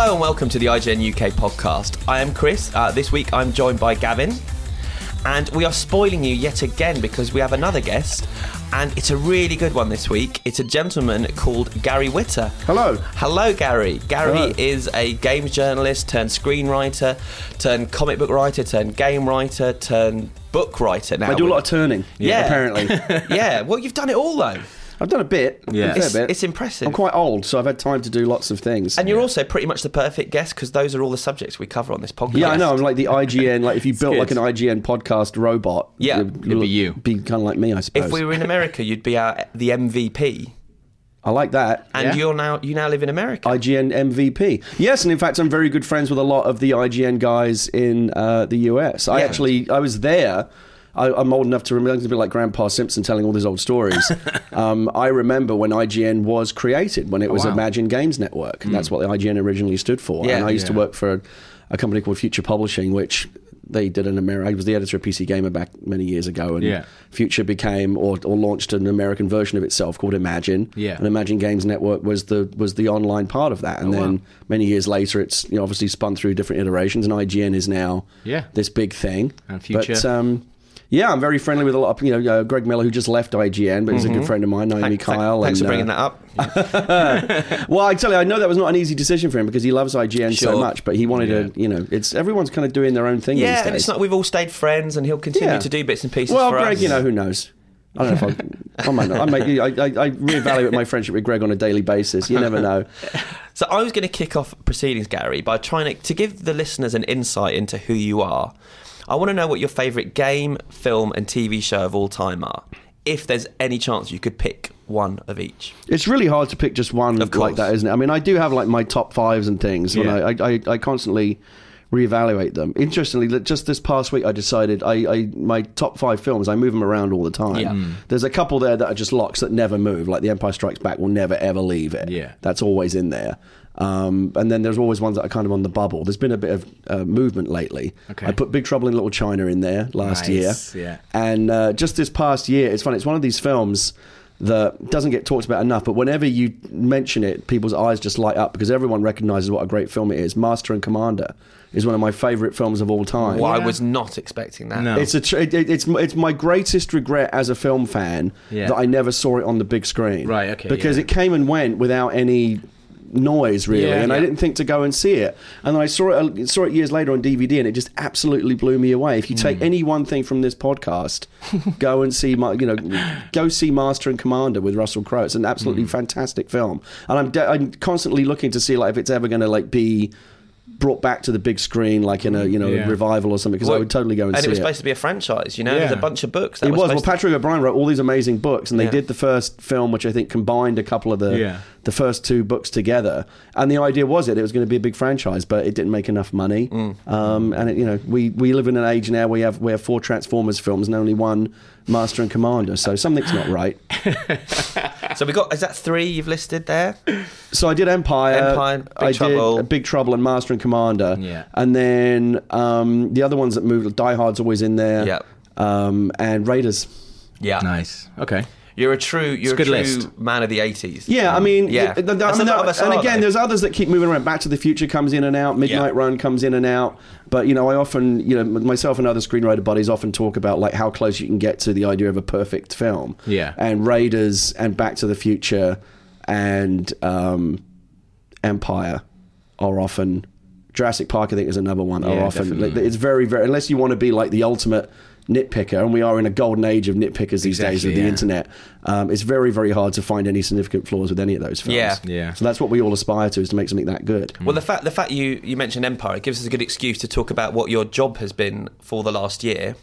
Hello and welcome to the IGN UK podcast. I am Chris. Uh, this week I'm joined by Gavin. And we are spoiling you yet again because we have another guest. And it's a really good one this week. It's a gentleman called Gary Whitta. Hello. Hello, Gary. Gary Hello. is a games journalist turned screenwriter, turned comic book writer, turned game writer, turned book writer now. I do a lot of turning. Yeah. Apparently, yeah, well, you've done it all though. I've done a bit. Yeah. a It's, bit. it's impressive. I'm quite old, so I've had time to do lots of things. and you're also pretty much the perfect guest because those are all the subjects we cover on this podcast. yeah, I know. I'm like the IGN. Like if you built good. like an IGN podcast robot, Yeah. it'd, It'd be you. Be kind of like me, I suppose. If we were in America, you'd be our the MVP, I like that. and Yeah. you're now you now live in America. IGN MVP. Yes, and in fact, I'm very good friends with a lot of the IGN guys in uh, the US. I Yeah. actually, I was there. I, I'm old enough to remember. A bit like Grandpa Simpson telling all these old stories. um, I remember when IGN was created, when it was wow. Imagine Games Network. And That's what the IGN originally stood for. Yeah. and I used to work for a, a company called Future Publishing, which they did an American. I was the editor of PC Gamer back many years ago, and Yeah. Future became or, or launched an American version of itself called Imagine. Yeah. and Imagine Games Network was the was the online part of that, and Oh, then wow. many years later, it's you know, obviously spun through different iterations, and IGN is now Yeah. this big thing. And Future. But, um, yeah, I'm very friendly with a lot of you know uh, Greg Miller, who just left IGN, but he's a good friend of mine, Naomi Mm-hmm. Thank- Kyle. thanks and, for bringing uh, that up. Well, I tell you, I know that was not an easy decision for him because he loves IGN so much, but he wanted to, you know, it's everyone's kind of doing their own thing yeah, and it's not. We've all stayed friends, and he'll continue Yeah. to do bits and pieces well, Greg, us. you know, who knows. I don't know if I, I might not. I, might, I, I reevaluate my friendship with Greg on a daily basis. You never know. So I was going to kick off proceedings, Gary, by trying to, to give the listeners an insight into who you are. I want to know what your favourite game, film, and TV show of all time are. If there's any chance you could pick one of each. It's really hard to pick just one Of like that, isn't it? I mean, I do have like my top fives and things, and Yeah. I, I, I constantly reevaluate them. Interestingly, just this past week, I decided I, I my top five films. I move them around all the time. Yeah. Mm. There's a couple there that are just locks that never move, like The Empire Strikes Back will never ever leave it. Yeah. that's always in there. Um, and then there's always ones that are kind of on the bubble. There's been a bit of uh, movement lately. Okay. I put Big Trouble in Little China in there last Nice, year. yeah. And uh, just this past year, it's funny. It's one of these films that doesn't get talked about enough. But whenever you mention it, people's eyes just light up because everyone recognizes what a great film it is. Master and Commander is one of my favorite films of all time. Well, I was not expecting that. No. It's a tr- it, it- it's it's my greatest regret as a film fan Yeah. that I never saw it on the big screen. Right, okay, Because yeah. it came and went without any noise really, Yeah. and I didn't think to go and see it. And then I saw it saw it years later on DVD, and it just absolutely blew me away. If you take any one thing from this podcast, go and see my you know go see Master and Commander with Russell Crowe. It's an absolutely Hmm. fantastic film, and I'm de- I'm constantly looking to see like if it's ever going to like be. Brought back to the big screen, like in a you know Yeah. revival or something, because I would totally go and, and see it was it. was supposed to be a franchise, you know? There's a bunch of books. That It was. Well, supposed to- Patrick O'Brian wrote all these amazing books, and they Yeah. did the first film, which I think combined a couple of the Yeah. The first two books together. And the idea was it it was going to be a big franchise, but it didn't make enough money. Mm. Um, and it, you know, we we live in an age now where we have we have four Transformers films and only one Master and Commander, so something's not right. So we got, is that three you've listed there? So I did Empire, Empire, Big I Trouble. did Big Trouble, and Master and Commander. Yeah. And then um, the other ones that moved, Die Hard's always in there. Yeah, Um, and Raiders. Yeah. Nice. Okay. You're a true, you're a good true list. man of the 80s. Yeah, I mean, Yeah. yeah. I That's mean, a lot of us and again, there's others that keep moving around. Back to the Future comes in and out. Midnight Yeah. Run comes in and out. But you know, I often, you know, myself and other screenwriter buddies often talk about like how close you can get to the idea of a perfect film. Yeah. And Raiders and Back to the Future and um, Empire are often. Jurassic Park, I think, is another one. Yeah, are often definitely. it's very, very unless you want to be like the ultimate nitpicker, and we are in a golden age of nitpickers these days Exactly, with the internet. Um, it's very, very hard to find any significant flaws with any of those films. Yeah. Yeah. So that's what we all aspire to is to make something that good. Well, the fact the fact you you mentioned Empire it gives us a good excuse to talk about what your job has been for the last year.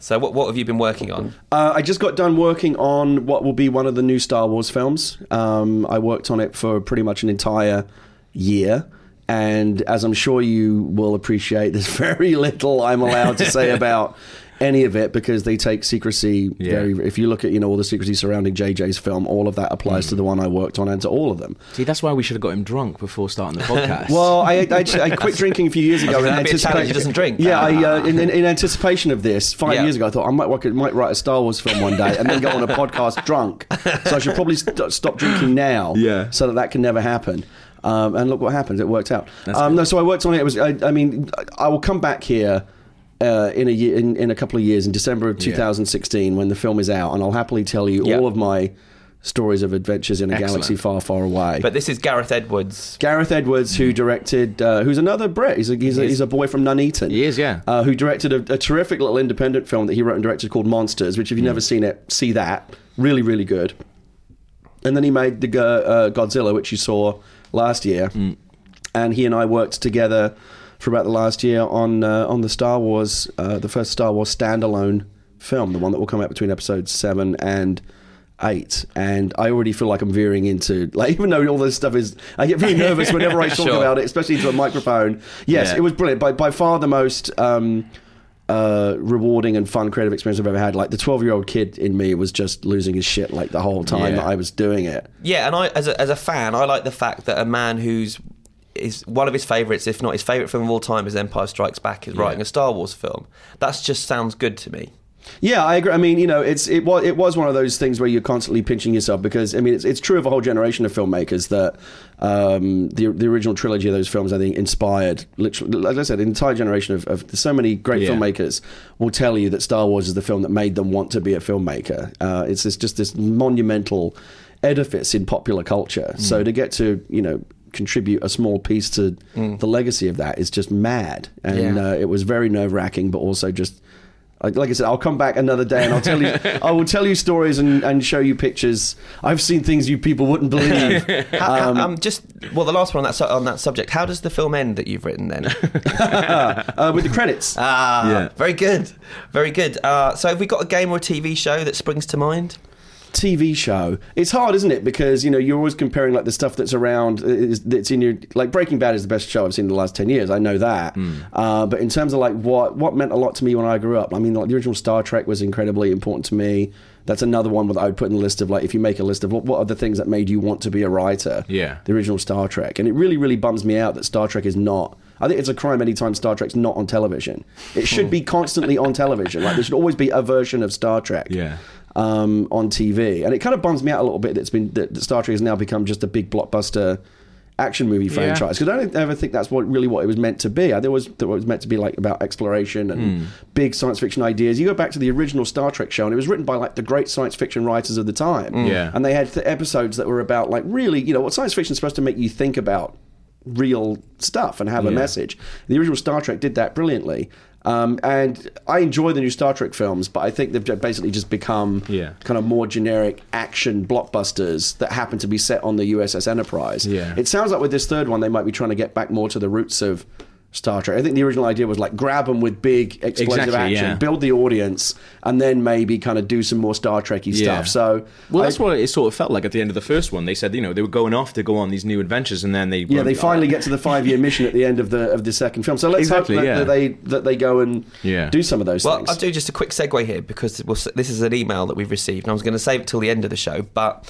So, what what have you been working on? Uh, I just got done working on what will be one of the new Star Wars films. Um, I worked on it for pretty much an entire year. And as I'm sure you will appreciate, there's very little I'm allowed to say about any of it because they take secrecy Yeah. very. If you look at you know all the secrecy surrounding JJ's film, all of that applies Mm. to the one I worked on and to all of them. See, that's why we should have got him drunk before starting the podcast. Well, I, I, I quit drinking a few years ago. was in gonna a anticipa- challenge, he doesn't drink. Yeah, I, uh, in, in, in anticipation of this, five Yeah. years ago, I thought I might, work, might write a Star Wars film one day and then go on a podcast drunk. So I should probably st- stop drinking now, Yeah. so that that can never happen. Um, and look what happened; it worked out. Um, no, so I worked on it. It was, I, I mean, I will come back here. Uh, in a year, in, in a couple of years, in December of Yeah. 2016, when the film is out, and I'll happily tell you Yeah. all of my stories of adventures in a Excellent. galaxy far, far away. But this is Gareth Edwards. Gareth Edwards, who directed, uh, who's another Brit. He's a, he's, a, he's a boy from Nuneaton. He is, yeah. Uh, who directed a, a terrific little independent film that he wrote and directed called Monsters, which if you've never seen it, see that. Really, really good. And then he made the uh, uh, Godzilla, which you saw last year. And he and I worked together for about the last year on uh, on the Star Wars, uh, the first Star Wars standalone film, the one that will come out between episodes seven and eight. And I already feel like I'm veering into like even though all this stuff is, I get very nervous whenever I talk Sure. about it, especially into a microphone. Yes, Yeah. it was brilliant. By by far the most. Um, uh, rewarding and fun creative experience I've ever had. Like the 12 year old kid in me was just losing his shit like the whole time Yeah. that I was doing it. Yeah, and I as a, as a fan, I like the fact that a man who's is one of his favourites, if not his favourite film of all time, is Empire Strikes Back, is writing a Star Wars film. That just sounds good to me. Yeah, I agree. I mean, you know, it's it was it was one of those things where you're constantly pinching yourself because I mean, it's it's true of a whole generation of filmmakers that um, the the original trilogy of those films I think inspired literally, like I said, an entire generation of, of so many great Yeah. filmmakers will tell you that Star Wars is the film that made them want to be a filmmaker. Uh, it's this, just this monumental edifice in popular culture. So to get to you know contribute a small piece to the legacy of that is just mad, and Yeah. uh, it was very nerve wracking, but also just. Like like I said, I'll come back another day and I'll tell you. I will tell you stories and, and show you pictures. I've seen things you people wouldn't believe. How, how- um, just well, the last one on that su- on that subject. How does the film end that you've written then? uh, with the credits. ah, Yeah. very good, very good. Uh, so, have we got a game or a TV show that springs to mind? TV show. It's hard, isn't it? Because you know you're always comparing like the stuff that's around. Is, that's in your like Breaking Bad is the best show I've seen in the last ten years. I know that. Uh, but in terms of like what what meant a lot to me when I grew up, I mean, like the original Star Trek was incredibly important to me. That's another one that I would put in the list of like if you make a list of what, what are the things that made you want to be a writer. Yeah. the original Star Trek, and it really really bums me out that Star Trek is not. I think it's a crime anytime Star Trek's not on television. It should be constantly on television. Like there should always be a version of Star Trek Yeah. Um, on TV, and it kind of bums me out a little bit that it's been that, Star Trek has now become just a big blockbuster action movie franchise because I don't ever think that's what really what it was meant to be. I think it was it was meant to be like about exploration and big science fiction ideas. You go back to the original Star Trek show, and it was written by like the great science fiction writers of the time. Yeah. and they had th- episodes that were about like really, you know, what science fiction is supposed to make you think about real stuff and have a message. The original Star Trek did that brilliantly. Um, and I enjoy the new Star Trek films, but I think they've basically just become Yeah. kind of more generic action blockbusters that happen to be set on the USS Enterprise. Yeah. It sounds like with this third one, they might be trying to get back more to the roots of Star Trek. I think the original idea was like grab them with big explosive Exactly, action, yeah. build the audience, and then maybe kind of do some more Star Trekky Yeah. stuff. So, Well, I- that's what it sort of felt like at the end of the first one. They said, you know, they were going off to go on these new adventures, and then they Yeah, they finally get to the five-year mission at the end of the of the second film. So let's Exactly, hope that, yeah. that they that they go and Yeah. do some of those Well, things. I'll do just a quick segue here because we'll, this is an email that we've received, and I was going to save it till the end of the show, but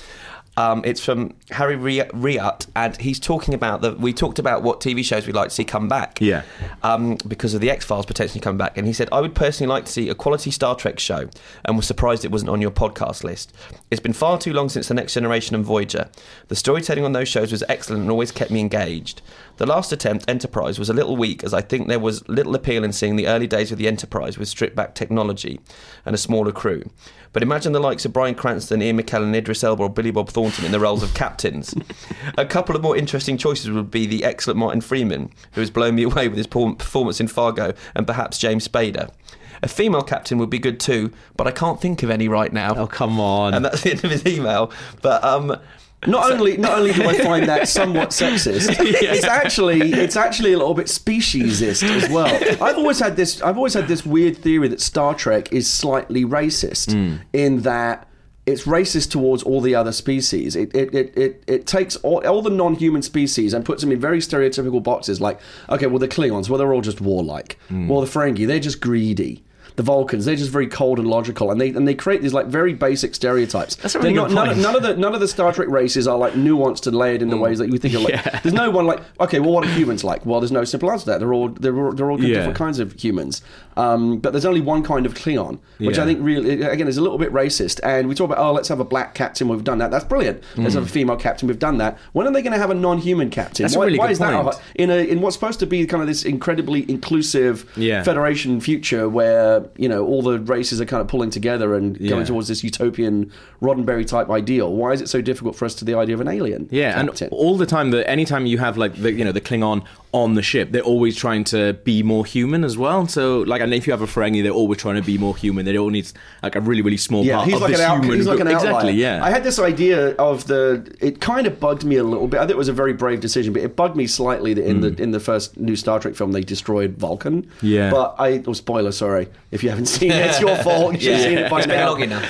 um, it's from Harry Ri- Riat, and he's talking about the. We talked about what TV shows we'd like to see come back. Yeah. Um, because of the X Files potentially coming back, and he said, "I would personally like to see a quality Star Trek show, and was surprised it wasn't on your podcast list. It's been far too long since the Next Generation and Voyager. The storytelling on those shows was excellent and always kept me engaged." The last attempt, Enterprise, was a little weak as I think there was little appeal in seeing the early days of the Enterprise with stripped back technology and a smaller crew. But imagine the likes of Bryan Cranston, Ian McKellen, Idris Elba, or Billy Bob Thornton in the roles of captains. a couple of more interesting choices would be the excellent Martin Freeman, who has blown me away with his performance in Fargo, and perhaps James Spader. A female captain would be good too, but I can't think of any right now. Oh, come on. And that's the end of his email. But um, not only not only do I find that somewhat sexist, it's actually it's actually a little bit speciesist as well. I've always had this I've always had this weird theory that Star Trek is slightly racist Hmm. in that it's racist towards all the other species. It it, it, it, it takes all, all the non-human species and puts them in very stereotypical boxes. Like, okay, well the Klingons, well they're all just warlike. Well the Ferengi, they're just greedy. The Vulcans, they're just very cold and logical, and they and they create these like very basic stereotypes. That's a really not- none, point. none of the none of the Star Trek races are like nuanced and layered in the mm. ways that you think of. Like, Yeah. there's no one like, okay, well, what are humans like? Well, there's no simple answer to that. They're all they're all, they're all Yeah. different kinds of humans. Um, but there's only one kind of Klingon, which Yeah. I think really again is a little bit racist. And we talk about oh, let's have a black captain. We've done that. That's brilliant. Let's have a female captain. We've done that. When are they going to have a non-human captain? Mm. That's a why really why is that point. in a in what's supposed to be kind of this incredibly inclusive Yeah. Federation future where you know all the races are kind of pulling together and Yeah. going towards this utopian Roddenberry type ideal? Why is it so difficult for us to the idea of an alien? Yeah, captain? and all the time, that anytime you have like the you know the Klingon on the ship, they're always trying to be more human as well. So like, and if you have a Ferengi, they're always trying to be more human. They all need like a really really small Yeah, part he's of like this an out, human. he's like an outlier. Exactly. Yeah. I had this idea of the. It kind of bugged me a little bit. I think it was a very brave decision, but it bugged me slightly that in the in the first new Star Trek film they destroyed Vulcan. Hmm. Yeah. But I. Oh, spoiler. Sorry if you haven't seen it. It's your fault. You should have Yeah. seen it by It's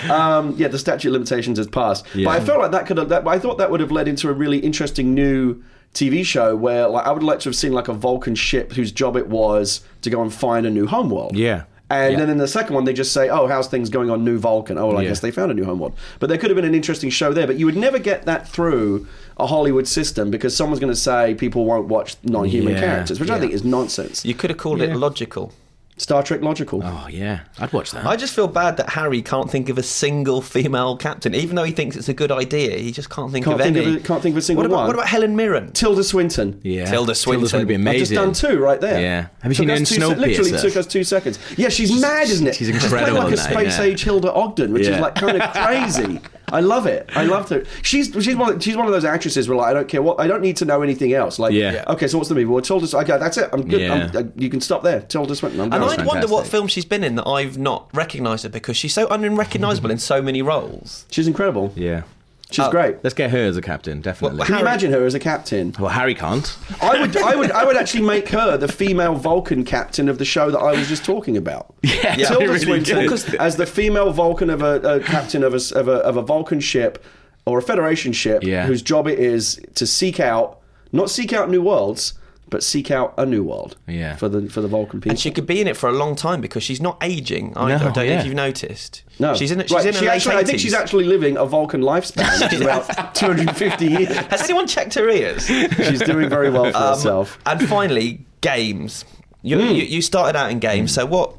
now. Um, yeah, the statute of limitations has passed. Yeah. But I felt like that could have. That, I thought that would have led into a really interesting new. TV show where like I would like to have seen like a Vulcan ship whose job it was to go and find a new homeworld. Yeah. And Yeah. then in the second one, they just say, "Oh, how's things going on New Vulcan?" Oh, well, I Yeah. guess they found a new homeworld. But there could have been an interesting show there. But you would never get that through a Hollywood system because someone's going to say people won't watch non-human Yeah. characters, which I think is nonsense. You could have called Yeah. it logical. Star Trek logical. oh yeah, I'd watch that. I just feel bad that Harry can't think of a single female captain, even though he thinks it's a good idea. He just can't think Can't of think any. of a- can't think of a single what about, one. What about Helen Mirren? Tilda Swinton. yeah, Tilda Swinton. would be I've amazing. just done two right there. Yeah. Have you Took seen her in two se- Literally took us two seconds. Yeah, she's, mad, isn't it? she's playing incredible like a in that, space yeah. age Hilda Ogden, which is like kind of crazy. I love it. I love her. She's she's one of, she's one of those actresses where like I don't care what I don't need to know anything else. Like Yeah. Yeah. okay, so what's the movie? Well, Tilda. Okay, that's it. I'm good. Yeah. I'm, uh, you can stop there. Tilda Swinton. I'm And. I'd wonder what film she's been in that I've not recognised her because she's so unrecognisable in so many roles. She's incredible. Yeah, She's Oh. great. let's get her as a captain. Definitely. Well, Can you imagine her as a captain? well, Harry can't. I would, I would, I would actually make her the female Vulcan captain of the show that I was just talking about. Yeah, Tilda really Swinton good. as the female Vulcan of a, a captain of a, of a of a Vulcan ship or a Federation ship, Yeah. whose job it is to seek out, not seek out new worlds, but seek out a new world. Yeah. for the for the Vulcan people. And she could be in it for a long time because she's not aging. either. No, I don't know if you've noticed. no, she's in it. She's Right, in her she late actually, I think she's actually living a Vulcan lifespan, which is about 250 years. Has anyone checked her ears? She's doing very well for Um, herself. And finally, games. You, you, you started out in games, so what?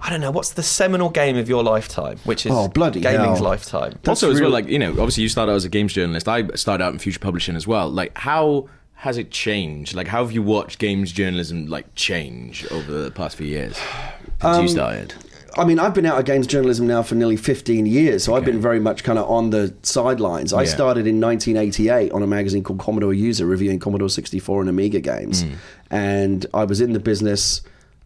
I don't know. What's the seminal game of your lifetime? Which is Oh, bloody gaming's hell. lifetime. also, as well, like you know, obviously you started out as a games journalist. I started out in future publishing as well. Like, how has it changed? Like, how have you watched games journalism like change over the past few years since you started? I mean, I've been out of games journalism now for nearly 15 years, so I've been very much kind of on the sidelines. I started in 1988 on a magazine called Commodore User, reviewing Commodore 64 and Amiga games. Mm. And I was in the business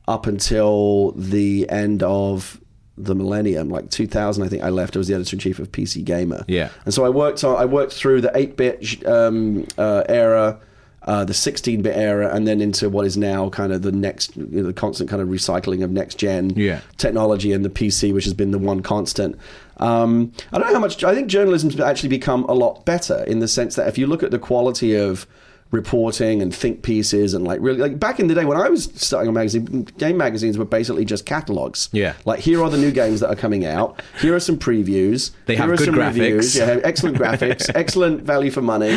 up until the end of the millennium, like 2000. I think I left. I was the editor in chief of PC Gamer. Yeah. and so I worked. On, I worked through the 8-bit um, uh, era. Uh, the 16-bit era, and then into what is now kind of the next, you know, the constant kind of recycling of next gen Yeah. technology and the PC, which has been the one constant. Um, I don't know how much. I think journalism's actually become a lot better in the sense that if you look at the quality of reporting and think pieces and like really like back in the day when I was starting a magazine, game magazines were basically just catalogs. Yeah. like here are the new games that are coming out. Here are some previews. They here have are good some graphics. Reviews. Yeah, excellent graphics, excellent value for money,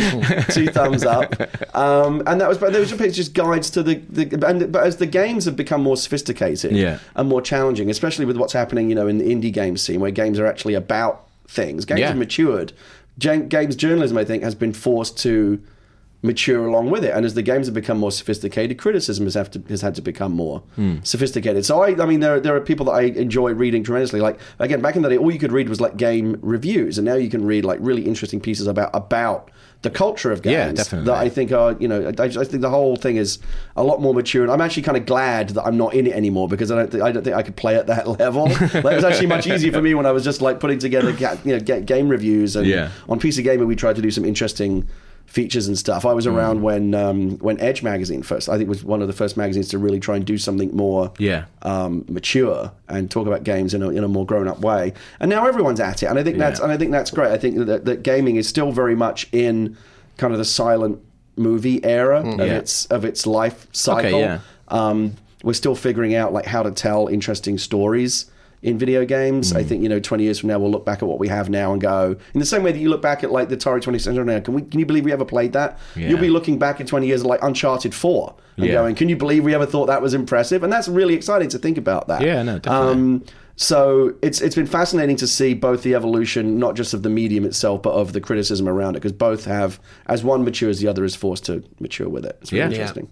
two thumbs up. Um, and that was, but there was just just guides to the, the and, but as the games have become more sophisticated Yeah. and more challenging, especially with what's happening, you know, in the indie game scene where games are actually about things. Games Yeah. have matured. Games journalism, I think, has been forced to mature along with it. And as the games have become more sophisticated, criticism has, have to, has had to become more Hmm. sophisticated. So, I, I mean, there, there are people that I enjoy reading tremendously. Like, again, back in the day, all you could read was like game reviews. And now you can read like really interesting pieces about, about the culture of games Yeah, definitely. that I think are, you know, I, I think the whole thing is a lot more mature. And I'm actually kind of glad that I'm not in it anymore because I don't think, I don't think I could play at that level. like, it was actually much easier for me when I was just like putting together ga- you know, ga- game reviews. And Yeah. on PC Gamer, we tried to do some interesting features and stuff. I was Mm. around when um, when Edge magazine first. I think was one of the first magazines to really try and do something more Yeah. um, mature and talk about games in a, in a more grown up way. And now everyone's at it, and I think that's Yeah. and I think that's great. I think that, that gaming is still very much in kind of the silent movie era of Yeah. its of its life cycle. Okay. Um, we're still figuring out like how to tell interesting stories in video games. Mm. I think you know, twenty years from now, we'll look back at what we have now and go in the same way that you look back at like the Atari Twenty Century now. Can we? Can you believe we ever played that? Yeah. You'll be looking back in twenty years at like Uncharted Four and Yeah. going, "Can you believe we ever thought that was impressive?" And that's really exciting to think about that. Yeah, no, definitely. Um, so it's it's been fascinating to see both the evolution, not just of the medium itself, but of the criticism around it, because both have, as one matures, the other is forced to mature with it. It's really Yeah. Yeah. interesting.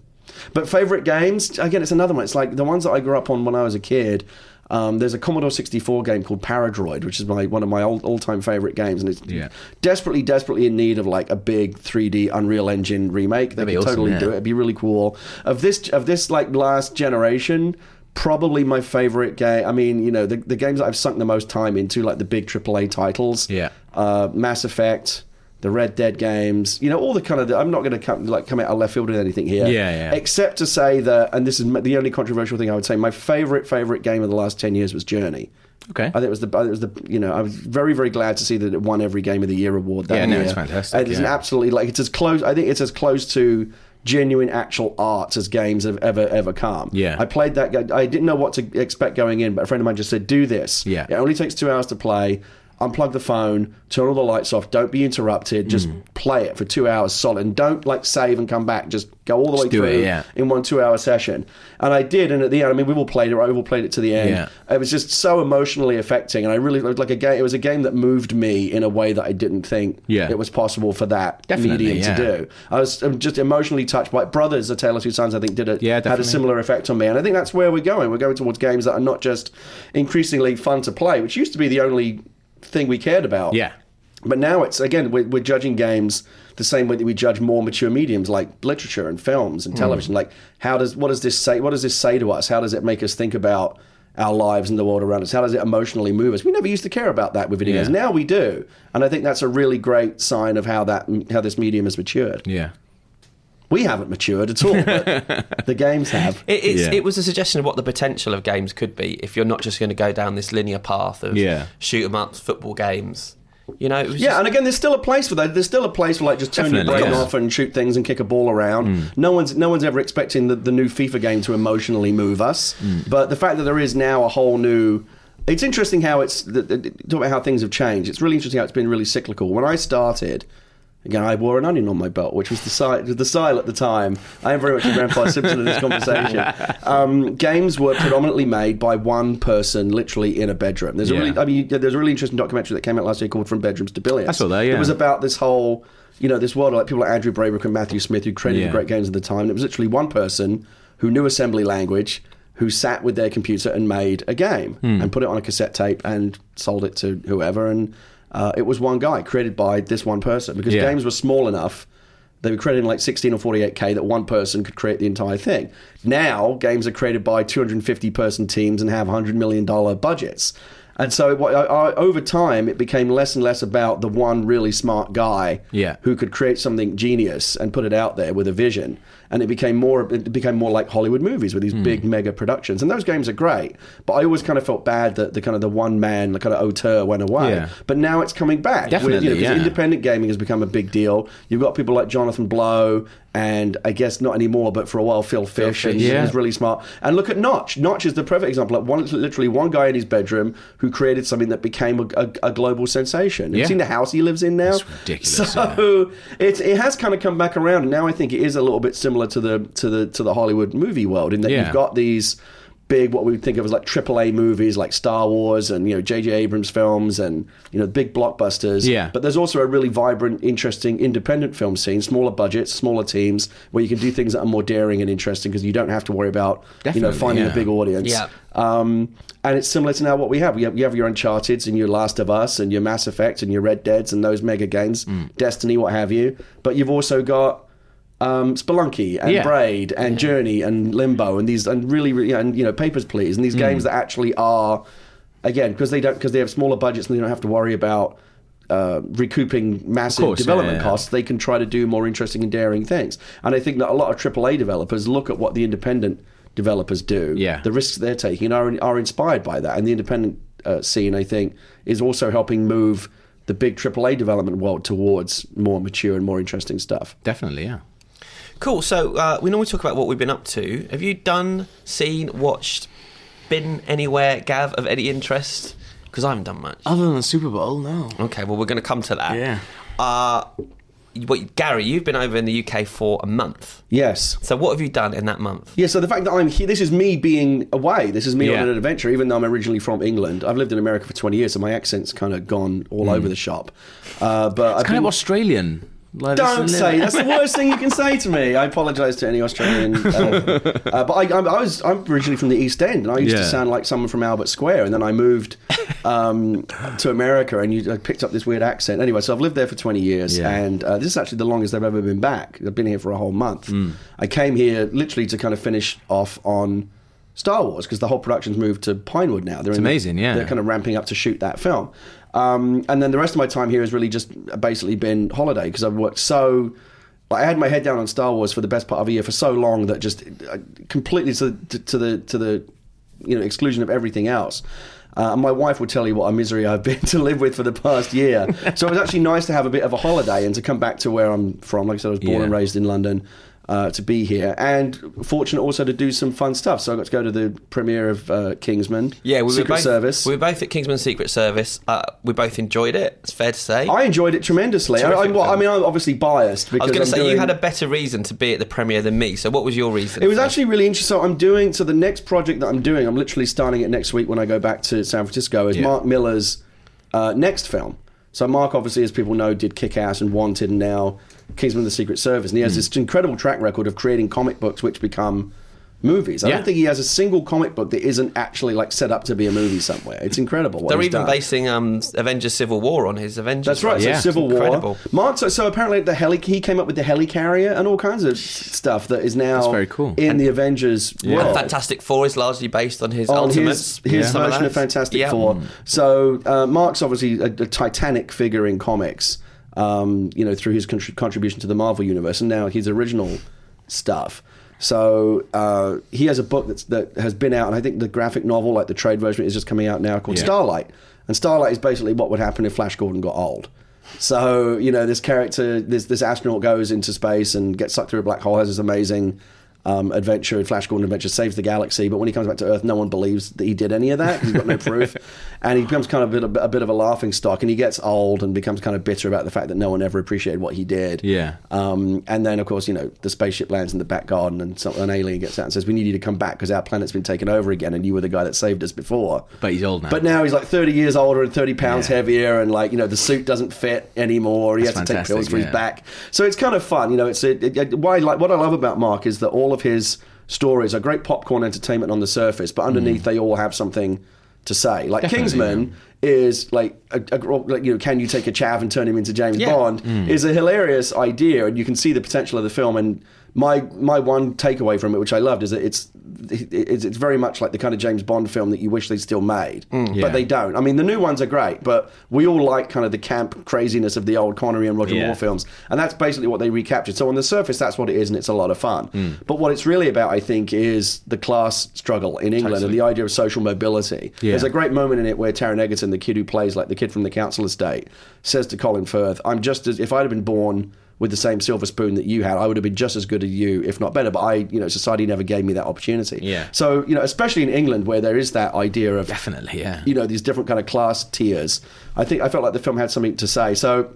But favorite games, again, it's another one. It's like the ones that I grew up on when I was a kid. Um, there's a Commodore 64 game called Paradroid, which is my one of my old, all-time favorite games, and it's Yeah. desperately, desperately in need of like a big 3D Unreal Engine remake. They That'd could awesome, totally yeah. do it. It'd be really cool. Of this, of this like last generation, probably my favorite game. I mean, you know, the, the games that I've sunk the most time into, like the big AAA titles. Yeah. Uh, Mass Effect. The Red Dead games, you know, all the kind of. I'm not going to come like come out of left field with anything here, Yeah, yeah. Except to say that, and this is the only controversial thing I would say. My favorite favorite game of the last ten years was Journey. Okay. I think it was the. I think It was the. You know, I was very very glad to see that it won every Game of the Year award. That Yeah, no, year. it's fantastic, it's an yeah. absolutely like it's as close. I think it's as close to genuine actual art as games have ever ever come. Yeah. I played that. I didn't know what to expect going in, but a friend of mine just said, "Do this. Yeah. it only takes two hours to play." Unplug the phone, turn all the lights off, don't be interrupted, just Mm. play it for two hours solid. And don't like save and come back, just go all the way Just do through it, yeah. in one two hour session. And I did, and at the end, I mean, we've all played it, right? We've all played it to the end. Yeah. It was just so emotionally affecting, and I really like a game. It was a game that moved me in a way that I didn't think Yeah. it was possible for that Definitely, medium yeah. to do. I was just emotionally touched by it. Brothers, A Tale of Two Sons, I think did it. Yeah, had a similar effect on me, and I think that's where we're going. We're going towards games that are not just increasingly fun to play, which used to be the only thing we cared about. Yeah. But now it's again we're, we're judging games the same way that we judge more mature mediums like literature and films and hmm. television. Like how does what does this say? What does this say to us? How does it make us think about our lives and the world around us? How does it emotionally move us? We never used to care about that with video games. Yeah. Now we do, and I think that's a really great sign of how that how this medium has matured. Yeah. We haven't matured at all, but the games have. It, it's, Yeah. it was a suggestion of what the potential of games could be if you're not just going to go down this linear path of Yeah. shoot 'em ups, football games. You know, it was Yeah, just- and again, there's still a place for that. There's still a place for like just turn your Definitely, brain yeah. off and shoot things and kick a ball around. Mm. No one's no one's ever expecting the, the new FIFA game to emotionally move us, mm. but the fact that there is now a whole new. It's interesting how it's the, the, talk about how things have changed. It's really interesting how it's been really cyclical. When I started. Again, I wore an onion on my belt, which was the style, the style at the time. I am very much a Grandpa Simpson of this conversation. Um, games were predominantly made by one person, literally in a bedroom. There's a Yeah. really, I mean, there's a really interesting documentary that came out last year called "From Bedrooms to Billions." I saw that, yeah. It was about this whole, you know, this world like people like Andrew Braybrook and Matthew Smith who created Yeah. the great games at the time. And It was literally one person who knew assembly language, who sat with their computer and made a game Hmm. and put it on a cassette tape and sold it to whoever. And uh, it was one guy created by this one person because Yeah. games were small enough. They were created in like 16 or 48k that one person could create the entire thing. Now, games are created by 250 person teams and have $100 million budgets. And so, what- I- I- over time, it became less and less about the one really smart guy Yeah. who could create something genius and put it out there with a vision. And it became more. It became more like Hollywood movies with these Hmm. big mega productions. And those games are great, but I always kind of felt bad that the kind of the one man, the kind of auteur, went away. Yeah. But now it's coming back. Definitely, with, you know, yeah. independent gaming has become a big deal. You've got people like Jonathan Blow, and I guess not anymore, but for a while Phil Fish, Fish, yeah. he's really smart. And look at Notch. Notch is the perfect example. Like one, literally one guy in his bedroom who created something that became a, a, a global sensation. Have You've seen the house he lives in now? It's ridiculous, So it, it has kind of come back around, and now I think it is a little bit similar to the to the to the Hollywood movie world in that Yeah. you've got these big what we would think of as like AAA movies like Star Wars and you know J.J. Abrams films and you know big blockbusters. Yeah. But there's also a really vibrant, interesting independent film scene, smaller budgets, smaller teams, where you can do things that are more daring and interesting because you don't have to worry about you know Definitely, finding a big audience. Yeah. Um, and it's similar to now what we have. We have, you have your Uncharted's and your Last of Us and your Mass Effect and your Red Dead's and those mega games, Mm. Destiny, what have you. But you've also got um, Spelunky and Yeah. Braid and Journey and Limbo and these and really, really and you know Papers Please and these Mm. games that actually are again because they don't because they have smaller budgets and they don't have to worry about uh, recouping massive course, development yeah, yeah. costs, they can try to do more interesting and daring things. And I think that a lot of AAA developers look at what the independent developers do, Yeah. the risks they're taking, and are, are inspired by that. And the independent uh, scene, I think, is also helping move the big AAA development world towards more mature and more interesting stuff. Definitely, yeah. Cool. So uh, we normally talk about what we've been up to. Have you done, seen, watched, been anywhere, Gav, of any interest? Because I haven't done much. Other than the Super Bowl, no. Okay, well we're going to come to that. Yeah. Uh, what, Gary, you've been over in the UK for a month. Yes. So what have you done in that month? Yeah, so the fact that I'm here, this is me being away. This is me Yeah. on an adventure, even though I'm originally from England. I've lived in America for 20 years, so my accent's kind of gone all over the shop. Uh, but I've It's kind been- of Australian. Like, Don't say that's the worst thing you can say to me. I apologise to any Australian, uh, uh, but I, I, I was I'm originally from the East End, and I used to sound like someone from Albert Square, and then I moved um, to America, and you I picked up this weird accent. Anyway, so I've lived there for 20 years, Yeah. and uh, this is actually the longest I've ever been back. I've been here for a whole month. Mm. I came here literally to kind of finish off on. Star Wars because the whole production's moved to Pinewood now. They're It's in the- amazing, yeah. They're kind of ramping up to shoot that film. Um, and then the rest of my time here has really just basically been holiday because I've worked so. Like I had my head down on Star Wars for the best part of a year for so long that just uh, completely to, to, to the to the you know exclusion of everything else. Uh, and my wife would tell you what a misery I've been to live with for the past year. so it was actually nice to have a bit of a holiday and to come back to where I'm from. Like I said, I was born Yeah. and raised in London. Uh, to be here and fortunate also to do some fun stuff. So I got to go to the premiere of uh, Kingsman. Yeah, we Secret were both, Service. We were both at Kingsman Secret Service. Uh, we both enjoyed it. It's fair to say. I enjoyed it tremendously. I, I, well, I, mean, I'm obviously biased because I was going to say you had a better reason to be at the premiere than me. So what was your reason? It was actually really interesting. So I'm doing so the next project that I'm doing. I'm literally starting it next week when I go back to San Francisco. Is Yeah. Mark Millar's uh, next film. So Mark, obviously, as people know, did Kick Ass and Wanted, and now Kingsman: of The Secret Service, and he Hmm. has this incredible track record of creating comic books which become movies. I Yeah. don't think he has a single comic book that isn't actually like set up to be a movie somewhere. It's incredible. What They're he's even done. basing um, Avengers: Civil War on his Avengers. That's right. run. So Yeah. Civil War. Incredible. Mark. So, so apparently the heli he came up with the helicarrier and all kinds of stuff that is now That's very cool. in the Avengers And world. Fantastic Four is largely based on his on Ultimates. his, his Some version that. of Fantastic Yeah. Four. So uh, Mark's obviously a, a titanic figure in comics. Um, you know, through his contr- contribution to the Marvel universe, and now his original stuff. So uh, he has a book that's, that has been out, and I think the graphic novel, like the trade version, is just coming out now called Yeah. Starlight. And Starlight is basically what would happen if Flash Gordon got old. So you know, this character, this this astronaut goes into space and gets sucked through a black hole, has this amazing um, adventure, Flash Gordon adventure, saves the galaxy. But when he comes back to Earth, no one believes that he did any of that. He's got no proof, and he becomes kind of a bit, a bit of a laughing stock. And he gets old and becomes kind of bitter about the fact that no one ever appreciated what he did. Yeah. Um, and then, of course, you know, the spaceship lands in the back garden, and some, an alien gets out and says, "We need you to come back because our planet's been taken over again, and you were the guy that saved us before." But he's old now. But now he's like 30 years older and 30 pounds Yeah. heavier, and like, you know, the suit doesn't fit anymore. He That's has to take pills for his back. So it's kind of fun. You know, it's it, it, why, like, what I love about Mark is that all of his stories are great popcorn entertainment on the surface, but underneath they all have something to say. Like Mm. Definitely, Kingsman is like, a, a, like, you know, can you take a chav and turn him into James Yeah. Bond? Mm. Is a hilarious idea, and you can see the potential of the film. And my my one takeaway from it, which I loved, is that it's it's, it's very much like the kind of James Bond film that you wish they still made, Yeah. but they don't. I mean, the new ones are great, but we all like kind of the camp craziness of the old Connery and Roger Yeah. Moore films, and that's basically what they recaptured. So on the surface, that's what it is, and it's a lot of fun. Mm. But what it's really about, I think, is the class struggle in England and the idea of social mobility. Yeah. There's a great moment in it where Taron Egerton, the kid who plays like the kid from the council estate, says to Colin Firth, "I'm just as if I'd have been born." With the same silver spoon that you had, I would have been just as good as you, if not better. But I, you know, society never gave me that opportunity. Yeah. So, you know, especially in England, where there is that idea of Definitely, yeah. you know these different kind of class tiers. I think I felt like the film had something to say. So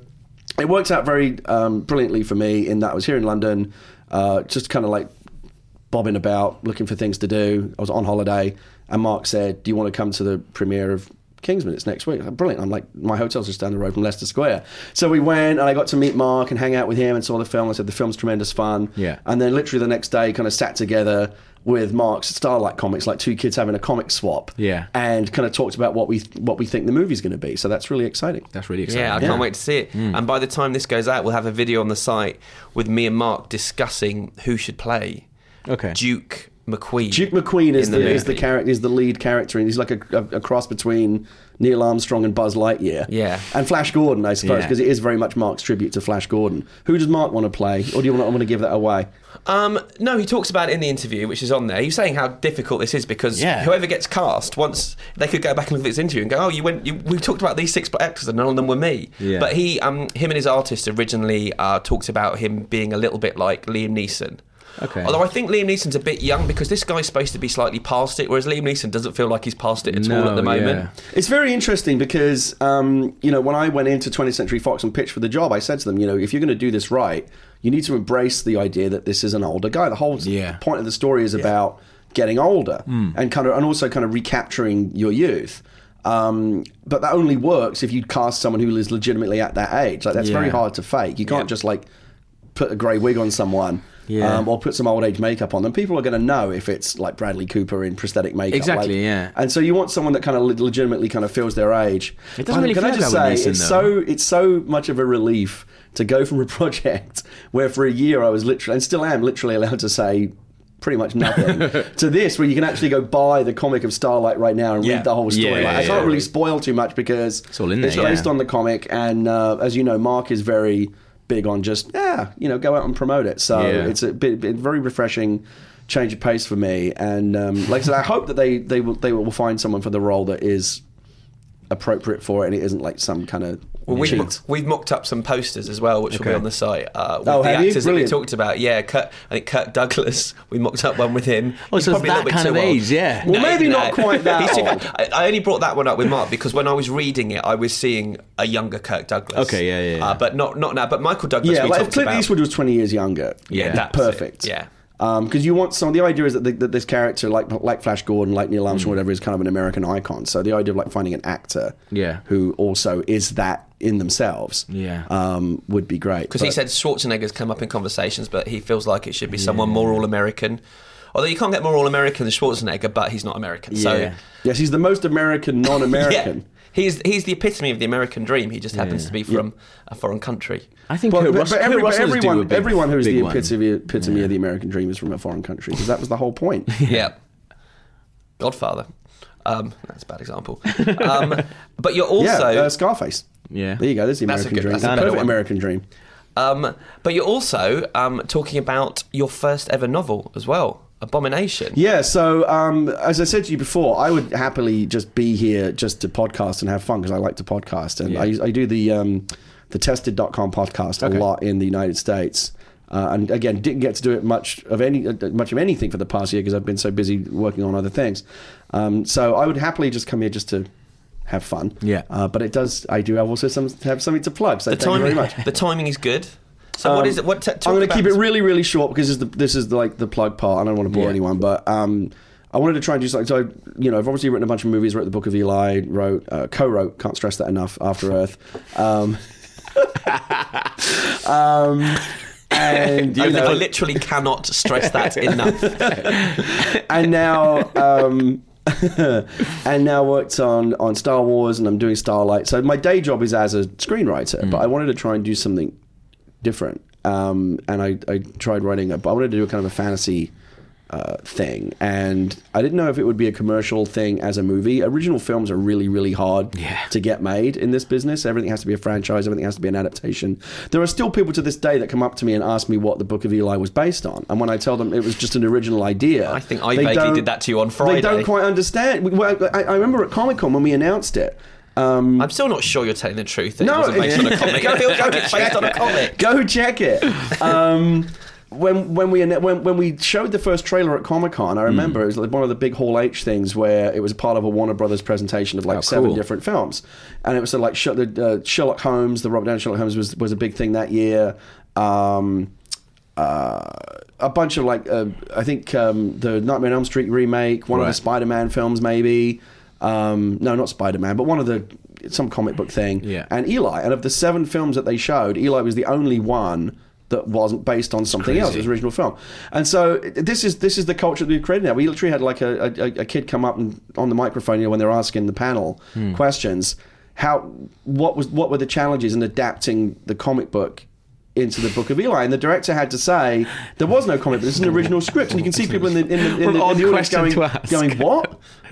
it worked out very um, brilliantly for me in that I was here in London, uh, just kind of like bobbing about, looking for things to do. I was on holiday, and Mark said, "Do you want to come to the premiere of?" Kingsman, it's next week. Like, Brilliant. I'm like, my hotel's just down the road from Leicester Square. So we went and I got to meet Mark and hang out with him and saw the film. I said, the film's tremendous fun. Yeah. And then literally the next day, kind of sat together with Mark's Starlight Comics, like two kids having a comic swap. Yeah. And kind of talked about what we what we think the movie's going to be. So that's really exciting. That's really exciting. Yeah, I Yeah. can't wait to see it. Hmm. And by the time this goes out, we'll have a video on the site with me and Mark discussing who should play Okay. Duke McQueen. Duke McQueen is the, the is the character is the lead character, and he's like a, a, a cross between Neil Armstrong and Buzz Lightyear. Yeah. and Flash Gordon, I suppose, Yeah. because it is very much Mark's tribute to Flash Gordon. Who does Mark want to play, or do you want to, want to give that away? Um, no, he talks about it in the interview, which is on there. He's saying how difficult this is because Yeah. whoever gets cast, once they could go back and look at this interview and go, "Oh, you went. You, we talked about these six actors, and none of them were me." Yeah. But he, um, him and his artist originally uh, talked about him being a little bit like Liam Neeson. Okay. Although I think Liam Neeson's a bit young because this guy's supposed to be slightly past it, whereas Liam Neeson doesn't feel like he's past it at all at the moment. yeah. It's very interesting because, um, you know, when I went into 20th Century Fox and pitched for the job, I said to them, you know, if you're going to do this right, you need to embrace the idea that this is an older guy. The whole Yeah. point of the story is about getting older and kind of, and also kind of recapturing your youth. Um, but that only works if you cast someone who is legitimately at that age. Like that's very hard to fake. You can't Yeah. just like put a grey wig on someone. Yeah. Um, or put some old age makeup on them. People are going to know if it's like Bradley Cooper in prosthetic makeup. Exactly, like- yeah. And so you want someone that kind of legitimately kind of feels their age. It doesn't But really can I feel just that say, Neeson, it's though. so it's so much of a relief to go from a project where for a year I was literally and still am literally allowed to say pretty much nothing to this where you can actually go buy the comic of Starlight right now and Yeah. read the whole story. Yeah, Like, I can't really spoil too much because it's all in there, it's based on the comic and uh, as you know, Mark is very big on just yeah, you know, go out and promote it. So Yeah. it's a bit, bit very refreshing change of pace for me. And um, like I said, I hope that they they will they will find someone for the role that is appropriate for it, and it isn't like some kind of Well, we've, we've mocked up some posters as well, which will be on the site. Uh, with Oh, the have you? actors that we talked about. Yeah, Kurt, I think Kirk Douglas. We mocked up one with him. Oh, He's so it's probably a that little bit kind too of old. yeah. Well, maybe not quite that old. I, I only brought that one up with Mark because when I was reading it, I was seeing a younger Kirk Douglas. Okay, yeah, yeah, yeah. Uh, but not not now. But Michael Douglas. Yeah, we like if Clint about. Eastwood was twenty years younger. Yeah, that's perfect. it, yeah. Because you want some. The idea is that, the, that this character, like like Flash Gordon, like Neil Mm. Armstrong, whatever, is kind of an American icon. So the idea of like finding an actor, Yeah. who also is that in themselves, Yeah. um, would be great. Because he said Schwarzenegger's come up in conversations, but he feels like it should be someone more all American. Although you can't get more all American than Schwarzenegger, but he's not American. So Yeah. yes, he's the most American non-American. Yeah. He's he's the epitome of the American dream. He just happens to be from a foreign country. I think But, Kurt but, Russell, but every- but Russell's due a everyone, big- everyone who's the one. epitome, epitome of the American dream is from a foreign country because that was the whole point. Yeah. Godfather. Um, that's a bad example. Um, but you're also yeah, uh, Scarface. Yeah. There you go. There's the That's a American good- dream. that's a The perfect. American dream. um, but you're also um, talking about your first ever novel as well, Abomination. Yeah, so um, as I said to you before, I would happily just be here just to podcast and have fun because I like to podcast. And Yeah. I, I do the um, the tested.com podcast Okay. a lot in the United States. Uh, and again, didn't get to do it much of any uh, much of anything for the past year because I've been so busy working on other things. Um, so I would happily just come here just to have fun. Yeah. Uh, but it does. I do have also some have something to plug. So The thank you very timing, much. the timing is good. So what Um, is it? What t- I'm going to keep it really, really short because this is, the, this is like the plug part. I don't want to bore Yeah. anyone, but um, I wanted to try and do something. So, I, you know, I've obviously written a bunch of movies. Wrote the Book of Eli. Wrote, uh, co-wrote. Can't stress that enough. After Earth. Um, um, and I, you know, I literally cannot stress that enough. and now um, and now worked on on Star Wars and I'm doing Starlight. So my day job is as a screenwriter, but I wanted to try and do something different. Um, and I, I tried writing a, I wanted to do a kind of a fantasy uh, thing, and I didn't know if it would be a commercial thing as a movie. Original films are really, really hard Yeah. to get made in this business. Everything has to be a franchise. Everything has to be an adaptation. There are still people to this day that come up to me and ask me what the Book of Eli was based on, and when I tell them it was just an original idea, I think I vaguely did that to you on Friday. They don't quite understand. Well, I, I remember at Comic Con when we announced it. Um, I'm still not sure you're telling the truth. That No, it wasn't based on a comic. go- feels like based on a check comic. Go check it. Um, when when we when when we showed the first trailer at Comic Con, I Hmm. remember it was like one of the big Hall H things where it was part of a Warner Brothers presentation of like Oh, seven cool. different films, and it was sort of like uh, Sherlock Holmes, the Robert Downey Sherlock Holmes was was a big thing that year. Um, uh, a bunch of like uh, I think um, the Nightmare on Elm Street remake, one of the Spider-Man films, maybe. Um, no, not Spider-Man, but one of the some comic book thing. Yeah. And Eli, and of the seven films that they showed, Eli was the only one that wasn't based on something else. It was original film. And so this is this is the culture that we've created now. We literally had like a, a, a kid come up and on the microphone, you know, when they're asking the panel questions. How what was what were the challenges in adapting the comic book into the Book of Eli, and the director had to say there was no comic, but this is an original script, and you can see people in the in the, in the, in the audience going, going what?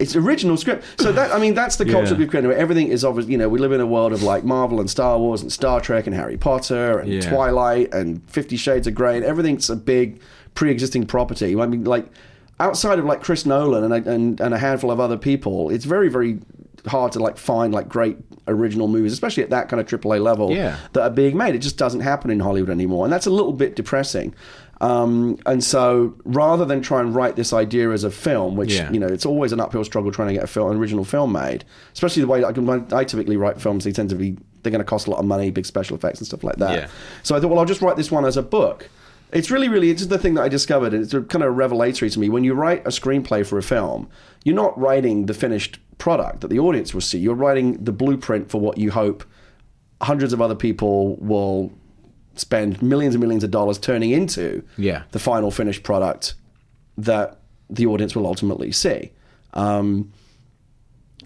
it's original script. So that I mean that's the culture Yeah. we've created. where Everything is obviously you know we live in a world of like Marvel and Star Wars and Star Trek and Harry Potter and Yeah. Twilight and Fifty Shades of Grey and everything's a big pre-existing property. I mean like outside of like Chris Nolan and a, and, and a handful of other people, it's very very hard to like find like great original movies, especially at that kind of AAA level Yeah. that are being made. It just doesn't happen in Hollywood anymore, and that's a little bit depressing. Um, and so, rather than try and write this idea as a film, which Yeah. you know, it's always an uphill struggle trying to get a film, an original film made, especially the way when I typically write films. They tend to be they're going to cost a lot of money, big special effects and stuff like that. Yeah. So I thought, well, I'll just write this one as a book. It's really, really, it's the thing that I discovered, and it's a kind of revelatory to me. When you write a screenplay for a film, you're not writing the finished product that the audience will see. You're writing the blueprint for what you hope hundreds of other people will spend millions and millions of dollars turning into Yeah. the final finished product that the audience will ultimately see. Um,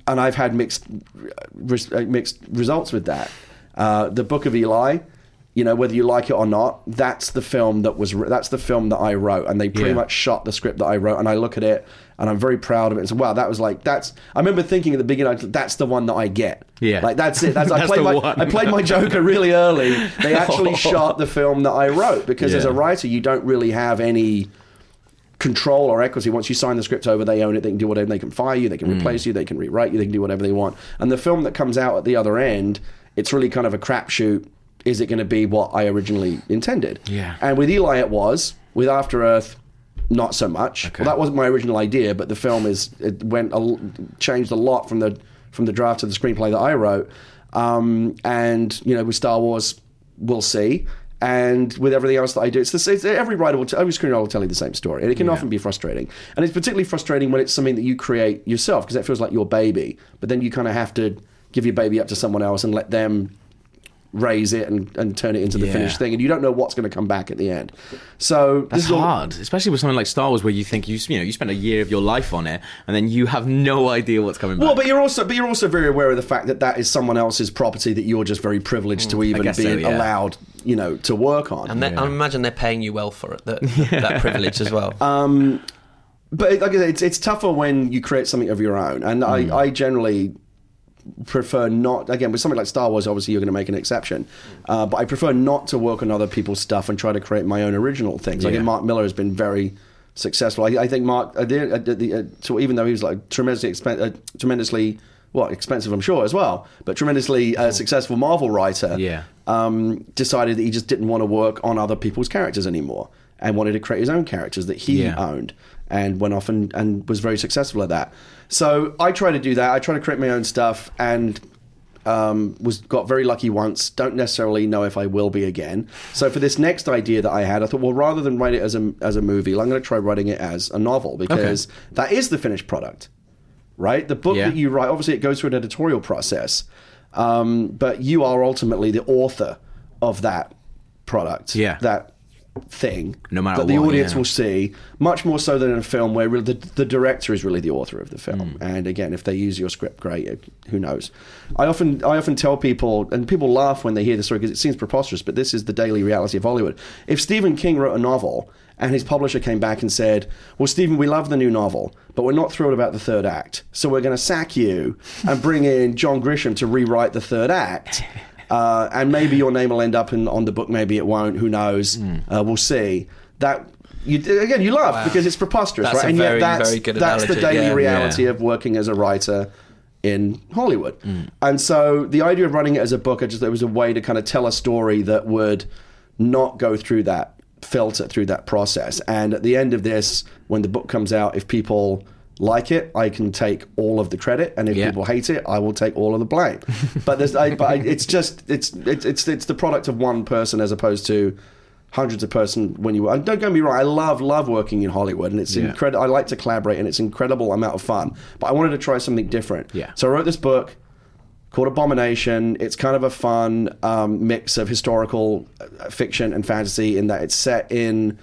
and I've had mixed res- uh, mixed results with that. Uh, the Book of Eli, you know, whether you like it or not, that's the film that was that's the film that I wrote, and they pretty Yeah. much shot the script that I wrote, and I look at it and I'm very proud of it. And so, wow, that was like that's. I remember thinking at the beginning, like, that's the one that I get. Yeah. like that's it. That's, I played the my one. I played my Joker really early. They actually shot the film that I wrote because as a writer, you don't really have any control or equity. Once you sign the script over, they own it. They can do whatever. They can fire you. They Mm. can replace you. They can rewrite you. They can do whatever they want. And the film that comes out at the other end, it's really kind of a crapshoot. Is it going to be what I originally intended? Yeah. And with Eli, it was. With After Earth, not so much. Okay. Well, that wasn't my original idea, but the film is it went a, changed a lot from the from the draft of the screenplay that I wrote. Um, and you know, with Star Wars, we'll see. And with everything else that I do, it's, the, it's every writer will, t- every screenwriter will tell you the same story, and it can Yeah. often be frustrating. And it's particularly frustrating when it's something that you create yourself because that feels like your baby. But then you kind of have to give your baby up to someone else and let them raise it and, and turn it into the Yeah. finished thing, and you don't know what's going to come back at the end. So That's this is all- hard, especially with something like Star Wars, where you think you you know you spend a year of your life on it, and then you have no idea what's coming back. Well, but you're also but you're also very aware of the fact that that is someone else's property that you're just very privileged to mm, even be so, yeah. allowed, you know, to work on. And then, I imagine they're paying you well for it, that, that privilege as well. Um, but it- like I said, it's it's tougher when you create something of your own, and I, mm. I generally prefer not again with something like Star Wars. Obviously, you're going to make an exception, uh, but I prefer not to work on other people's stuff and try to create my own original things. I Yeah. think Mark Millar has been very successful. I, I think Mark, uh, the, uh, the, uh, so even though he was like tremendously expen- uh, tremendously well expensive, I'm sure as well, but tremendously uh, successful Marvel writer, Yeah. um, decided that he just didn't want to work on other people's characters anymore and wanted to create his own characters that he Yeah. owned and went off and, and was very successful at that. So I try to do that. I try to create my own stuff and um, was got very lucky once. Don't necessarily know if I will be again. So for this next idea that I had, I thought, well, rather than write it as a as a movie, I'm going to try writing it as a novel because that is the finished product, right? The book Yeah. that you write, obviously, it goes through an editorial process, um, but you are ultimately the author of that product, Yeah. that thing No matter that the what, audience yeah. will see much more so than in a film where really the, the director is really the author of the film Hmm. and again if they use your script great uh, who knows i often i often tell people and people laugh when they hear the story because it seems preposterous but this is the daily reality of hollywood if stephen king wrote a novel and his publisher came back and said well stephen we love the new novel but we're not thrilled about the third act so we're going to sack you and bring in john grisham to rewrite the third act uh, and maybe your name will end up in, on the book. Maybe it won't. Who knows? Hmm. Uh, we'll see. That you again, you laugh Wow. because it's preposterous, That's right? and very, yet that's very good that's the daily yeah. reality Yeah. of working as a writer in Hollywood. Hmm. And so the idea of running it as a book, I just there was a way to kind of tell a story that would not go through that filter through that process. And at the end of this, when the book comes out, if people like it, I can take all of the credit, and if Yeah. people hate it, I will take all of the blame. but there's, I, but I, it's just it's, it's it's it's the product of one person as opposed to hundreds of person when you and don't get me wrong I love love working in Hollywood and it's Yeah. incredible I like to collaborate and it's incredible amount of fun but I wanted to try something different Yeah. so I wrote this book called Abomination it's kind of a fun um, mix of historical uh, fiction and fantasy in that it's set in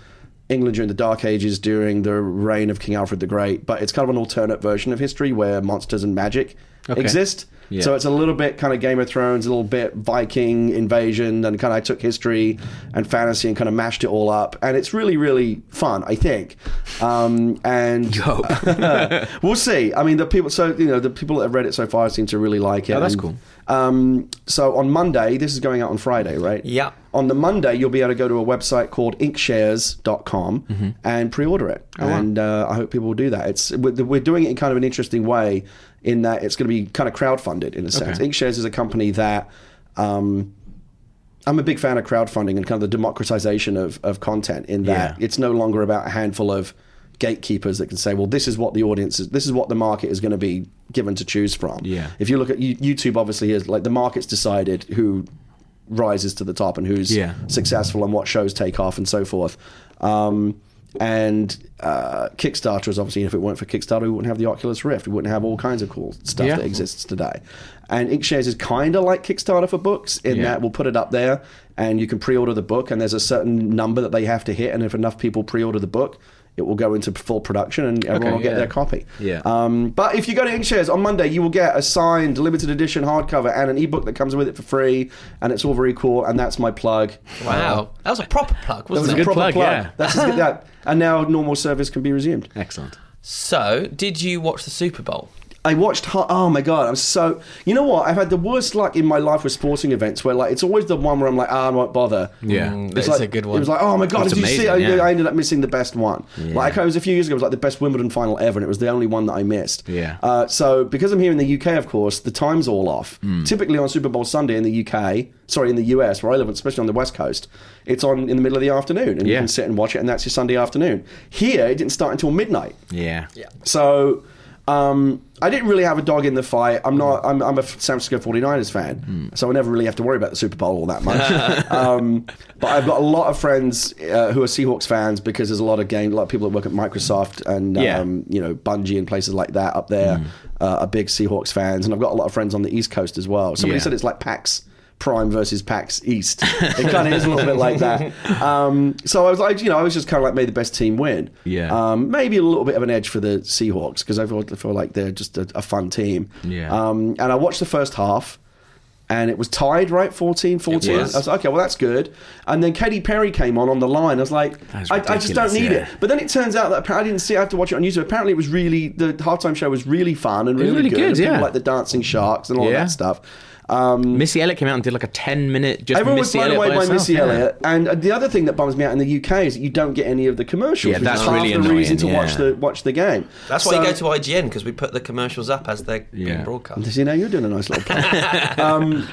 England during the Dark Ages during the reign of King Alfred the Great but it's kind of an alternate version of history where monsters and magic Okay. exist Yeah. So it's a little bit kind of Game of Thrones, a little bit Viking invasion, and kind of I took history and fantasy and kind of mashed it all up, and it's really really fun, I think. Um, and we'll see. I mean, the people. So you know, the people that have read it so far seem to really like it. Oh, that's And, cool. Um, so on Monday, this is going out on Friday, right? Yeah. On the Monday, you'll be able to go to a website called inkshares.com Mm-hmm. and pre-order it. Oh, and uh, I hope people will do that. It's we're, we're doing it in kind of an interesting way in that it's going to be kind of crowdfunded in a sense. Okay. Inkshares is a company that. Um, I'm a big fan of crowdfunding and kind of the democratization of, of content in that Yeah. it's no longer about a handful of gatekeepers that can say, well, this is what the audience is, this is what the market is going to be given to choose from. Yeah. If you look at YouTube, obviously, is like the market's decided who rises to the top and who's Yeah. successful and what shows take off and so forth. Um, and uh, Kickstarter is obviously, if it weren't for Kickstarter, we wouldn't have the Oculus Rift. We wouldn't have all kinds of cool stuff Yeah. that exists today. And Inkshares is kind of like Kickstarter for books in Yeah. that we'll put it up there and you can pre-order the book and there's a certain number that they have to hit and if enough people pre-order the book it will go into full production and everyone Okay, will get yeah. their copy Yeah. um, but if you go to Inkshares on Monday you will get a signed limited edition hardcover and an ebook that comes with it for free and it's all very cool and that's my plug Wow, that was a proper plug, that was wasn't a it? good proper plug, plug, yeah. that's as good that and now normal service can be resumed Excellent. So, did you watch the Super Bowl? I watched. Oh my god! I'm so. You know what? I've had the worst luck in my life with sporting events where like it's always the one where I'm like, ah, I won't bother. Yeah. Mm, It's like, a good one. It one. was like, oh my god, That's did you see? I, yeah. I ended up missing the best one. Like it was a few years ago. It was like the best Wimbledon final ever, and it was the only one that I missed. Yeah. Uh, so because I'm here in the UK, of course, the time's all off. Hmm. Typically on Super Bowl Sunday in the UK, sorry, in the US where I live, especially on the West Coast, it's on in the middle of the afternoon, and you can sit and watch it, and that's your Sunday afternoon. Here, it didn't start until midnight. Yeah. Yeah. So um, I didn't really have a dog in the fight. I'm not. I'm, I'm a San Francisco 49ers fan, so I never really have to worry about the Super Bowl all that much. um, but I've got a lot of friends uh, who are Seahawks fans because there's a lot of games, a lot of people that work at Microsoft and Yeah. um, you know Bungie and places like that up there uh, are big Seahawks fans, and I've got a lot of friends on the East Coast as well. Somebody Yeah. said it's like PAX. Prime versus PAX East. It kind of is a little bit like that. Um, so I was like, you know, I was just kind of like, may the best team win. Yeah. Um, maybe a little bit of an edge for the Seahawks because I feel, I feel like they're just a, a fun team. Yeah. Um, and I watched the first half. And it was tied, right? 14 14. I was like, okay, well, that's good. And then Katy Perry came on on the line. I was like, That's I, I just don't need yeah. it. But then it turns out that I didn't see I have to watch it on YouTube. Apparently, it was really, the halftime show was really fun and was really, really good. good, and people yeah. like the Dancing Sharks and all Yeah. that stuff. Um, Missy Elliott came out and did like a 10 minute just Everyone was Missy blown Elliott away by herself, Missy yeah. Elliott, and the other thing that bums me out in the UK is that you don't get any of the commercials. Yeah, that's is half really the reason annoying, to watch the watch the game. That's why you go to IGN because we put the commercials up as they're being Yeah. broadcast. See, now you're doing a nice little plug. um,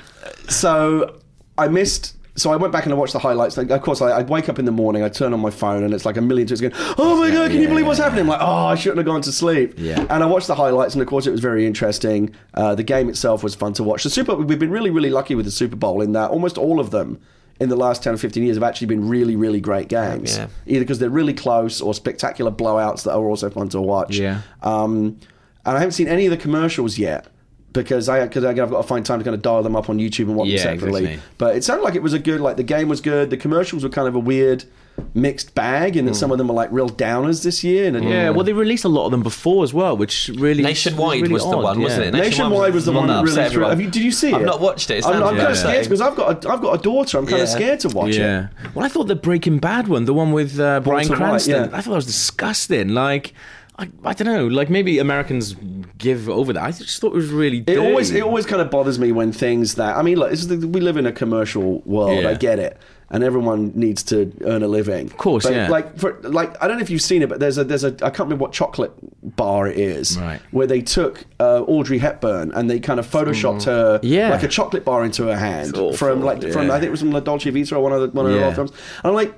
so I missed. So I went back and I watched the highlights. Like, of course, I, I'd wake up in the morning, I'd turn on my phone, and it's like a million tweets going, "Oh my god, can you believe what's happening?" I'm like, "Oh, I shouldn't have gone to sleep." Yeah. And I watched the highlights, and of course, it was very interesting. Uh, the game itself was fun to watch. The Super, we've been really, really lucky with the Super Bowl in that almost all of them in the last 10 or 15 years have actually been really, really great games. Yeah. Either because they're really close or spectacular blowouts that are also fun to watch. Yeah. Um, and I haven't seen any of the commercials yet because I because I've got to find time to kind of dial them up on YouTube and watch Yeah, them separately. exactly. But it sounded like it was a good like the game was good. The commercials were kind of a weird mixed bag, and that some of them were like real downers this year. And Yeah, well, they released a lot of them before as well, which really Nationwide really was the odd, one, wasn't it? Nationwide was the one that really threw. Have you, did you see it? I've not watched it. It I'm, I'm kind yeah. of scared because I've got a, I've got a daughter. I'm kind of scared to watch Yeah. it. Well, I thought the Breaking Bad one, the one with uh, Bryan Walter White, Cranston, yeah. I thought that was disgusting. Like, I, I don't know. Like maybe Americans give over that. I just thought it was really. It always it always kind of bothers me when things that I mean, is the, we live in a commercial world. Yeah. I get it, and everyone needs to earn a living. Of course, yeah. Like for like, I don't know if you've seen it, but there's a there's a I can't remember what chocolate bar it is, Right. Where they took uh, Audrey Hepburn and they kind of photoshopped her, Yeah. like a chocolate bar into her hand awful, from like from. I think it was from La Dolce Vita or one of the one of the Yeah. old films. And I'm like.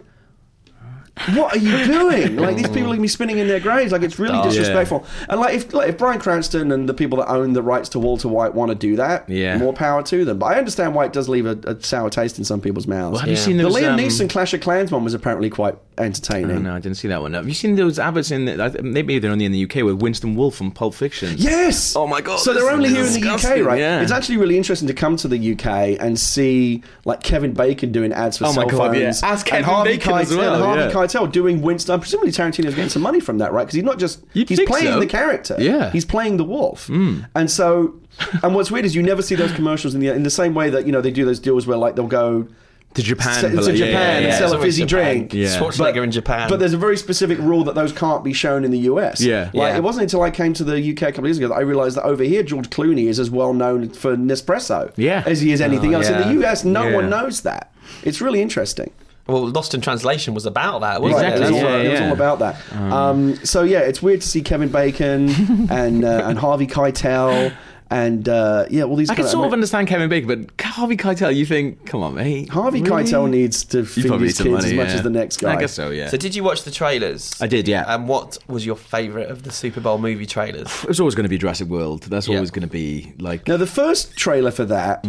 What are you doing? Like these people are gonna be spinning in their graves. Like it's really Oh, yeah. disrespectful. And like if like if Bryan Cranston and the people that own the rights to Walter White want to do that, Yeah. more power to them. But I understand why it does leave a, a sour taste in some people's mouths. Well, have you Yeah. seen the those, Liam um, Neeson Clash of Clans one was apparently quite entertaining. Oh, no, I didn't see that one. Have you seen those adverts in? The, maybe they're only in the UK with Winston Wolfe from Pulp Fiction. Yes. Oh my God, So they're only here in the UK, right? yeah. It's actually really interesting to come to the UK and see like Kevin Bacon doing ads for Oh my cell God, phones, yeah. As Kevin and Harvey Bacon as Keitel, well, and Harvey yeah. Keitel doing Winston. Presumably Tarantino's getting some money from that, right? Because he's not just You'd he's playing so. the character. Yeah. He's playing the wolf, hmm. and so. And what's weird is you never see those commercials in the in the same way that you know they do those deals where like they'll go To Japan. to, to like- yeah, Japan yeah, and yeah. sell It's a fizzy Japan. drink. Yeah. Schwarzenegger in Japan. But there's a very specific rule that those can't be shown in the US. Yeah. Like Yeah. it wasn't until I came to the UK a couple of years ago that I realised that over here George Clooney is as well known for Nespresso Yeah. as he is anything Oh, else. yeah. In the US, no Yeah. one knows that. It's really interesting. well, Lost in Translation was about that, wasn't Right, it? that's yeah, what- it was all about that. Um, so yeah, it's weird to see Kevin Bacon and uh, and Harvey Keitel and uh, yeah, all these. I can kind sort of understand Kevin Bacon, but Harvey Keitel, you think, come on, mate. Harvey Really? Keitel needs to You feed his kids some as much yeah. as the next guy. I guess so, yeah. So, did you watch the trailers? I did, yeah. And what was your favourite of the Super Bowl movie trailers? it was always going to be Jurassic World. That's Yeah. always going to be like. Now the first trailer for that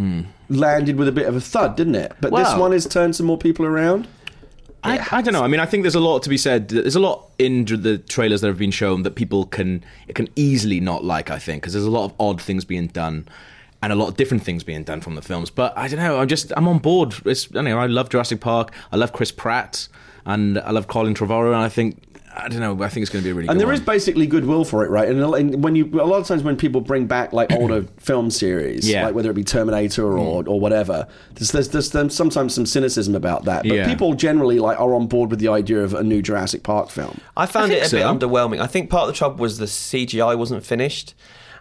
landed with a bit of a thud, didn't it? But this one has turned some more people around. I, I don't know. I mean, I think there's a lot to be said. There's a lot in the trailers that have been shown that people can can easily not like. I think because there's a lot of odd things being done. And a lot of different things being done from the films, but I don't know. I'm just I'm on board. It's, I know I love Jurassic Park. I love Chris Pratt, and I love Colin Trevorrow. And I think I don't know. I think it's going to be a really. And good there is one. basically goodwill for it, right? And, and when you a lot of times when people bring back like older film series, Yeah. like whether it be Terminator or, or whatever, there's, there's, there's, there's sometimes some cynicism about that. But Yeah. people generally like are on board with the idea of a new Jurassic Park film. I found I it a think bit underwhelming. I think part of the trouble was the CGI wasn't finished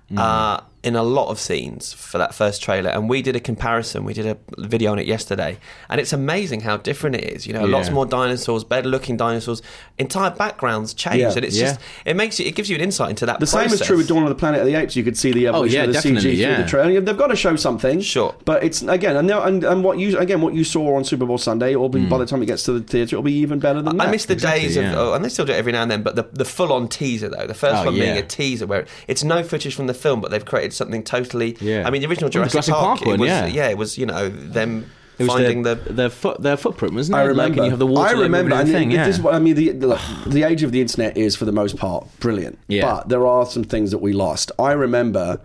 Hmm. uh, in a lot of scenes for that first trailer. And we did a comparison. We did a video on it yesterday, and it's amazing how different it is. You know, lots more dinosaurs, better looking dinosaurs. Entire backgrounds change, Yeah. and it's Yeah. just it makes you it gives you an insight into that. The same is true with Dawn of the Planet of the Apes. You could see the evolution Oh, yeah, of the definitely, CG through yeah. the trailer. They've got to show something, Sure. But it's again, and, now- and and what you again what you saw on Super Bowl Sunday, or Hmm. by the time it gets to the theater, it'll be even better than that. I miss the Exactly, days yeah. of, oh, and they still do it every now and then, but the, the full on teaser, though, the first Oh, one being a teaser where it's no footage from the film, but they've created something totally. Yeah. I mean, the original the Jurassic, Jurassic Park, Park it one, was, yeah. it was, you know, them It was finding their, the. their foot their footprint, wasn't it? I Like, remember. and you have the water. I remember. moving And thing, yeah. this is what I mean. The, the the age of the internet is, for the most part, brilliant. Yeah. But there are some things that we lost. I remember,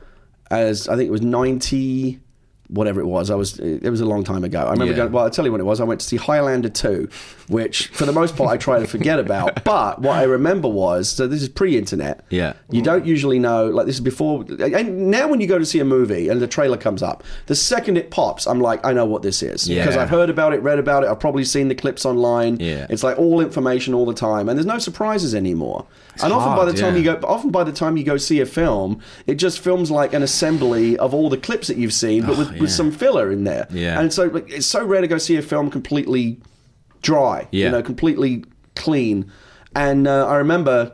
as I think it was ninety. Whatever it was, I was. It was a long time ago. I remember Yeah. going. Well, I'll tell you when it was. I went to see Highlander two, which for the most part I try to forget about. But what I remember was so this is pre-internet. Yeah. You don't usually know. Like this is before. And now when you go to see a movie and the trailer comes up, the second it pops, I'm like, I know what this is Yeah. because I've heard about it, read about it. I've probably seen the clips online. Yeah. It's like all information all the time, and there's no surprises anymore. and often by the time yeah. you go, often by the time you go see a film, it just films like an assembly of all the clips that you've seen, but with, ah, Yeah. with some filler in there. Yeah. And so like, it's so rare to go see a film completely dry. You know, completely clean. And uh, I remember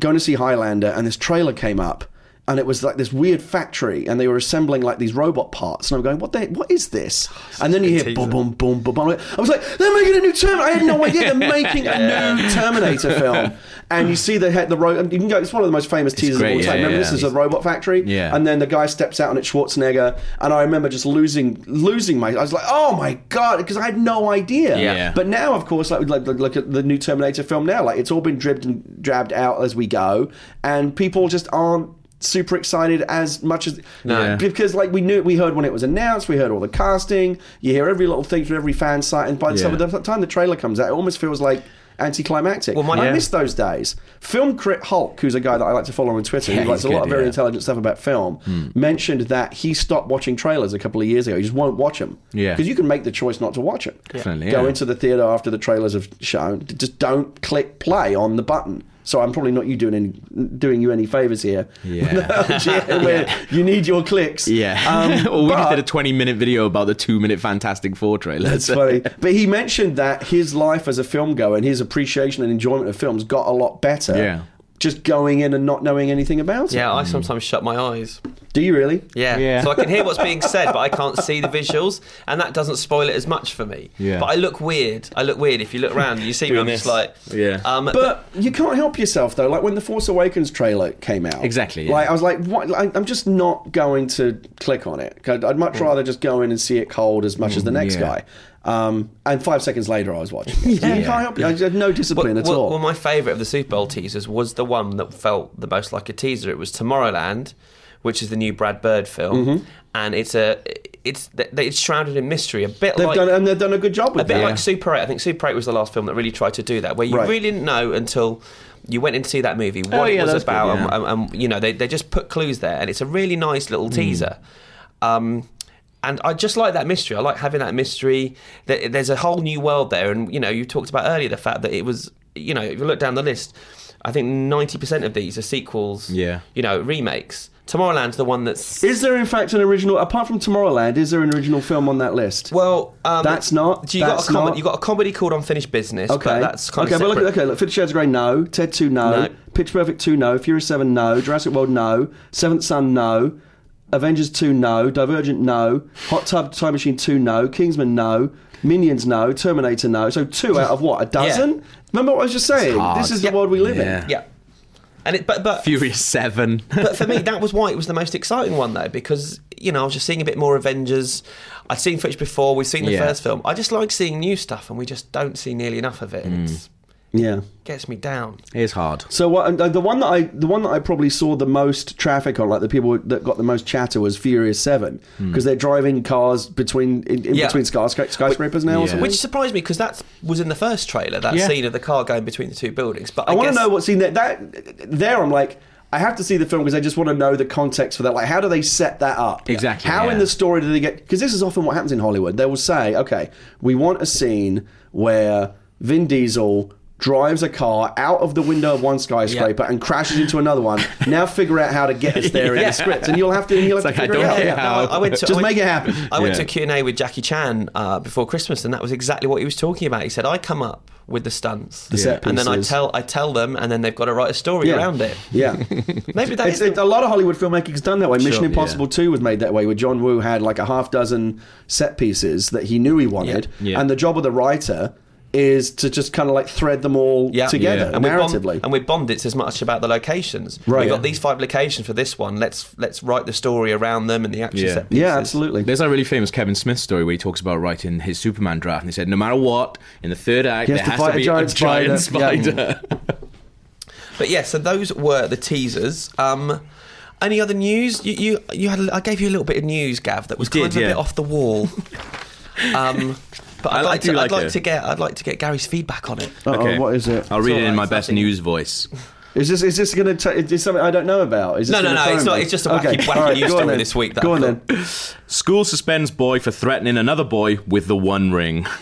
going to see Highlander, and this trailer came up. And it was like this weird factory, and they were assembling like these robot parts. And I'm going, "What? The, what is this?" And then you hear boom, boom, boom, boom, boom. I was like, "They're making a new Terminator!" I had no idea they're making a new Terminator film. And you see the head, the ro- you can go. It's one of the most famous teasers of all time. Remember, this is a robot factory. Yeah. And then the guy steps out, and it's Schwarzenegger. And I remember just losing, losing my. I was like, "Oh my god!" Because I had no idea. Yeah. But now, of course, like, like look at the new Terminator film now. Like it's all been dribbed and jabbed out as we go, and people just aren't super excited as much as No. Yeah. because like we knew we heard when it was announced we heard all the casting you hear every little thing from every fan site and by the, time, Yeah. the time the trailer comes out it almost feels like anticlimactic Well, my- I Yeah. miss those days film crit hulk who's a guy that I like to follow on Twitter Yeah, who likes he's a lot of very yeah. intelligent stuff about film hmm. mentioned that he stopped watching trailers a couple of years ago he just won't watch them Yeah. because you can make the choice not to watch it Definitely, go yeah. into the theater after the trailers have shown. Just don't click play on the button. So I'm probably not you doing any doing you any favors here. Yeah. where you need your clicks. Yeah. Um, well, we just did a 20 minute video about the two minute Fantastic Four trailer. That's funny. But he mentioned that his life as a film goer and his appreciation and enjoyment of films got a lot better. Yeah. Just going in and not knowing anything about it. Yeah, I sometimes shut my eyes. Do you really? Yeah. Yeah. So I can hear what's being said, but I can't see the visuals, and that doesn't spoil it as much for me. Yeah. But I look weird. I look weird if you look around. and You see me. Doing I'm just this. like. Yeah. Um, But you can't help yourself though. Like when the Force Awakens trailer came out, Exactly, yeah. Like I was like, what? Like, I'm just not going to click on it. I'd much rather just go in and see it cold as much as the next yeah. guy. Um, and five seconds later, I was watching. It. So you can't help. It. I had no discipline at well, all. well, my favourite of the Super Bowl teasers was the one that felt the most like a teaser. It was Tomorrowland, which is the new Brad Bird film, Mm-hmm. and it's a it's it's shrouded in mystery, a bit they've like done and they've done a good job with a bit that. like Super 8. I think Super 8 was the last film that really tried to do that, where you Right. really didn't know until you went in to see that movie what Oh, it was that's good, about, yeah. and, and, and, you know they they just put clues there, and it's a really nice little Hmm. teaser. Um, and I just like that mystery. I like having that mystery. There- There's a whole new world there, and you know you talked about earlier the fact that it was you know if you look down the list, I think ninety percent of these are sequels. Yeah. you know remakes. Tomorrowland's the one that's Is there in fact an original? Apart from Tomorrowland, is there an original film on that list? well. Um, That's not- So you got a comedy. not- You got a comedy called Unfinished Business. Okay, but that's kind okay. of But look, separate. okay, look. Fifty Shades of Grey, no. Ted Two, no. No. Pitch Perfect Two, no. Furious Seven, no. Jurassic World, no. Seventh Son, no. Avengers Two, no. Divergent, no. Hot Tub Time Machine Two, no. Kingsman, no. Minions, no. Terminator, no. So two out of what? A dozen? Remember what I was just saying? This is the Yeah. world we live Yeah. in. Yeah. And it, but but Furious Seven. but for me, that was why it was the most exciting one, though, because you know I was just seeing a bit more Avengers. I'd seen footage before. We've seen the Yeah. first film. I just like seeing new stuff, and we just don't see nearly enough of it. And mm. it Yeah. gets me down. It's hard. So what? Uh, the one that I, the one that I probably saw the most traffic on, like the people that got the most chatter, was Furious Seven hmm. because they're driving cars between in, in Yeah. between skyscra- skyscrapers now. Yeah. something. Which surprised me because that was in the first trailer. That Yeah. scene of the car going between the two buildings. But I, I want to know what scene that that there. I'm like, I have to see the film because I just want to know the context for that. Like, how do they set that up? Exactly, How in the story do they get? Because this is often what happens in Hollywood. They will say, okay, we want a scene where Vin Diesel drives a car out of the window of one skyscraper Yeah. and crashes into another one. Now figure out how to get us there in the script, and you'll have to. You'll have It's to like, I figure it don't out. care No, how. I, I went to, Just I went- make it happen. I went Yeah. to a Q&A with Jackie Chan uh, before Christmas, and that was exactly what he was talking about. He said, "I come up with the stunts, The set and then I tell I tell them, and then they've got to write a story Yeah. around it. Yeah. Maybe that's It's, it's, a lot of Hollywood filmmaking's done that way. Mission Sure, Impossible 2 was made that way, where John Woo had like a half dozen set pieces that he knew he wanted. Yeah. Yeah. And the job of the writer is to just kind of like thread them all Yeah. together Yeah. and with narratively. Bond, and with Bond, it's as much about the locations. Right. We've Yeah. got these five locations for this one. Let's let's write the story around them and the action Yeah. set pieces. yeah, absolutely. There's a really famous Kevin Smith story where he talks about writing his Superman draft, and he said, no matter what, in the third act, He has there to has fight to a giant a giant spider. spider. But yeah, so those were the teasers. Um, any other news? You, you you had a- I gave you a little bit of news, Gav, that was You kind did, of a yeah. bit off the wall. um, but I I'd like- like, do to, like I'd like to get I'd like to get Gary's feedback on it. Uh-oh, what is it? I'll read it in my best news voice. Is this is this going to is something I don't know about? Is this No, no, no, throw it's not- it's just a wacky- wacky all right, news story this week that Go I've on got. then. School suspends boy for threatening another boy with the One Ring.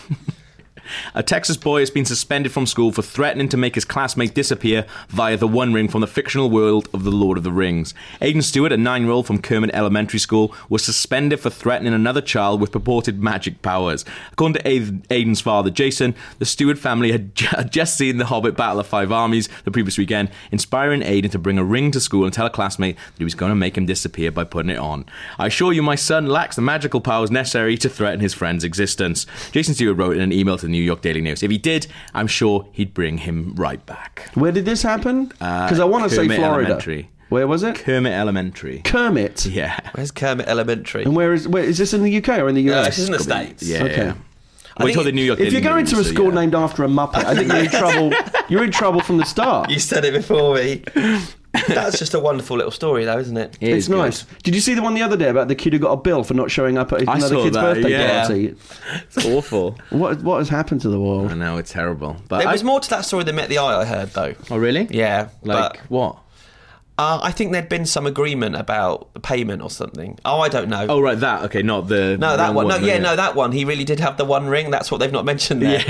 A Texas boy has been suspended from school for threatening to make his classmate disappear via the One Ring from the fictional world of The Lord of the Rings. Aiden Stewart, a nine year old from Kermit Elementary School, was suspended for threatening another child with purported magic powers. According to Aiden- Aiden's father, Jason, the Stewart family had just seen The Hobbit Battle of Five Armies the previous weekend, inspiring Aiden to bring a ring to school and tell a classmate that he was going to make him disappear by putting it on. I assure you, my son lacks the magical powers necessary to threaten his friend's existence. Jason Stewart wrote in an email to the York Daily News. If he did, I'm sure he'd bring him right back. Where did this happen? Because I want to say Kermit Florida. Elementary. Where was it? Kermit Elementary. Kermit. Yeah. Where's Kermit Elementary? And where is where is this in the UK or in the Uh, US? this is in the states. Yeah. Okay. yeah. Well, think told the New York If Daily you're going News, to a so school yeah. named after a Muppet, I think you're in trouble. You're in trouble from the start. You said it before me. That's just a wonderful little story, though, isn't it? It It's is good. nice. Did you see the one the other day about the kid who got a bill for not showing up at I another kid's that, birthday yeah. party? It's awful. What what has happened to the world? I know it's terrible. But There I- was more to that story than met the eye. I heard though. Oh really? Yeah, Like but what? Uh, I think there'd been some agreement about the payment or something. Oh, I don't know. Oh right, that. Okay, not the. no, that one. No, yeah, yeah. no, that one. He really did have the one ring. That's what they've not mentioned there.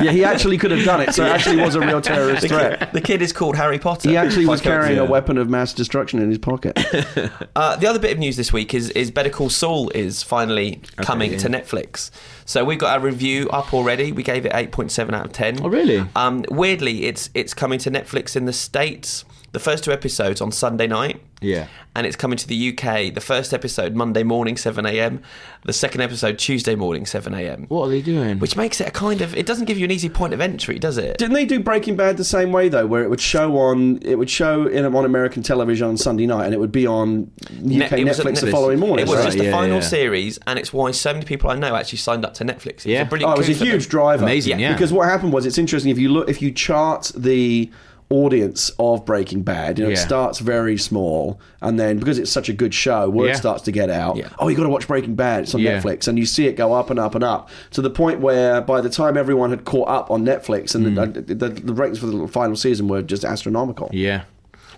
Yeah, he actually could have done it. So it actually was a real terrorist The, threat. kid, the kid is called Harry Potter. He actually was carrying yeah. a weapon of mass destruction in his pocket. Uh, the other bit of news this week is is Better Call Saul is finally coming yeah. to Netflix. So we've got our review up already. We gave it eight point seven out of ten. Oh, really? Um, weirdly, it's it's coming to Netflix in the states, the first two episodes on Sunday night. Yeah. And it's coming to the UK. The first episode Monday morning, 7 a.m. The second episode Tuesday morning, 7 a.m. What are they doing? Which makes it a kind of. It doesn't give you an easy point of entry, does it? Didn't they do Breaking Bad the same way though, where it would show on it would show in on American television on Sunday night, and it would be on UK Ne- Netflix at the following morning? It was right? just the Yeah, final yeah. series, and it's why so many people I know actually signed up to Netflix. It was Yeah. a brilliant Oh, it was a coup for them. huge driver. Amazing, yeah. Because what happened was, it's interesting if you look, if you chart the audience of Breaking Bad, you know, it starts very small, and then because it's such a good show, word Yeah. starts to get out. Yeah. Oh, you got to watch Breaking Bad. It's on Yeah. Netflix, and you see it go up and up and up to the point where by the time everyone had caught up on Netflix, and Mm. the, the, the ratings for the final season were just astronomical. Yeah.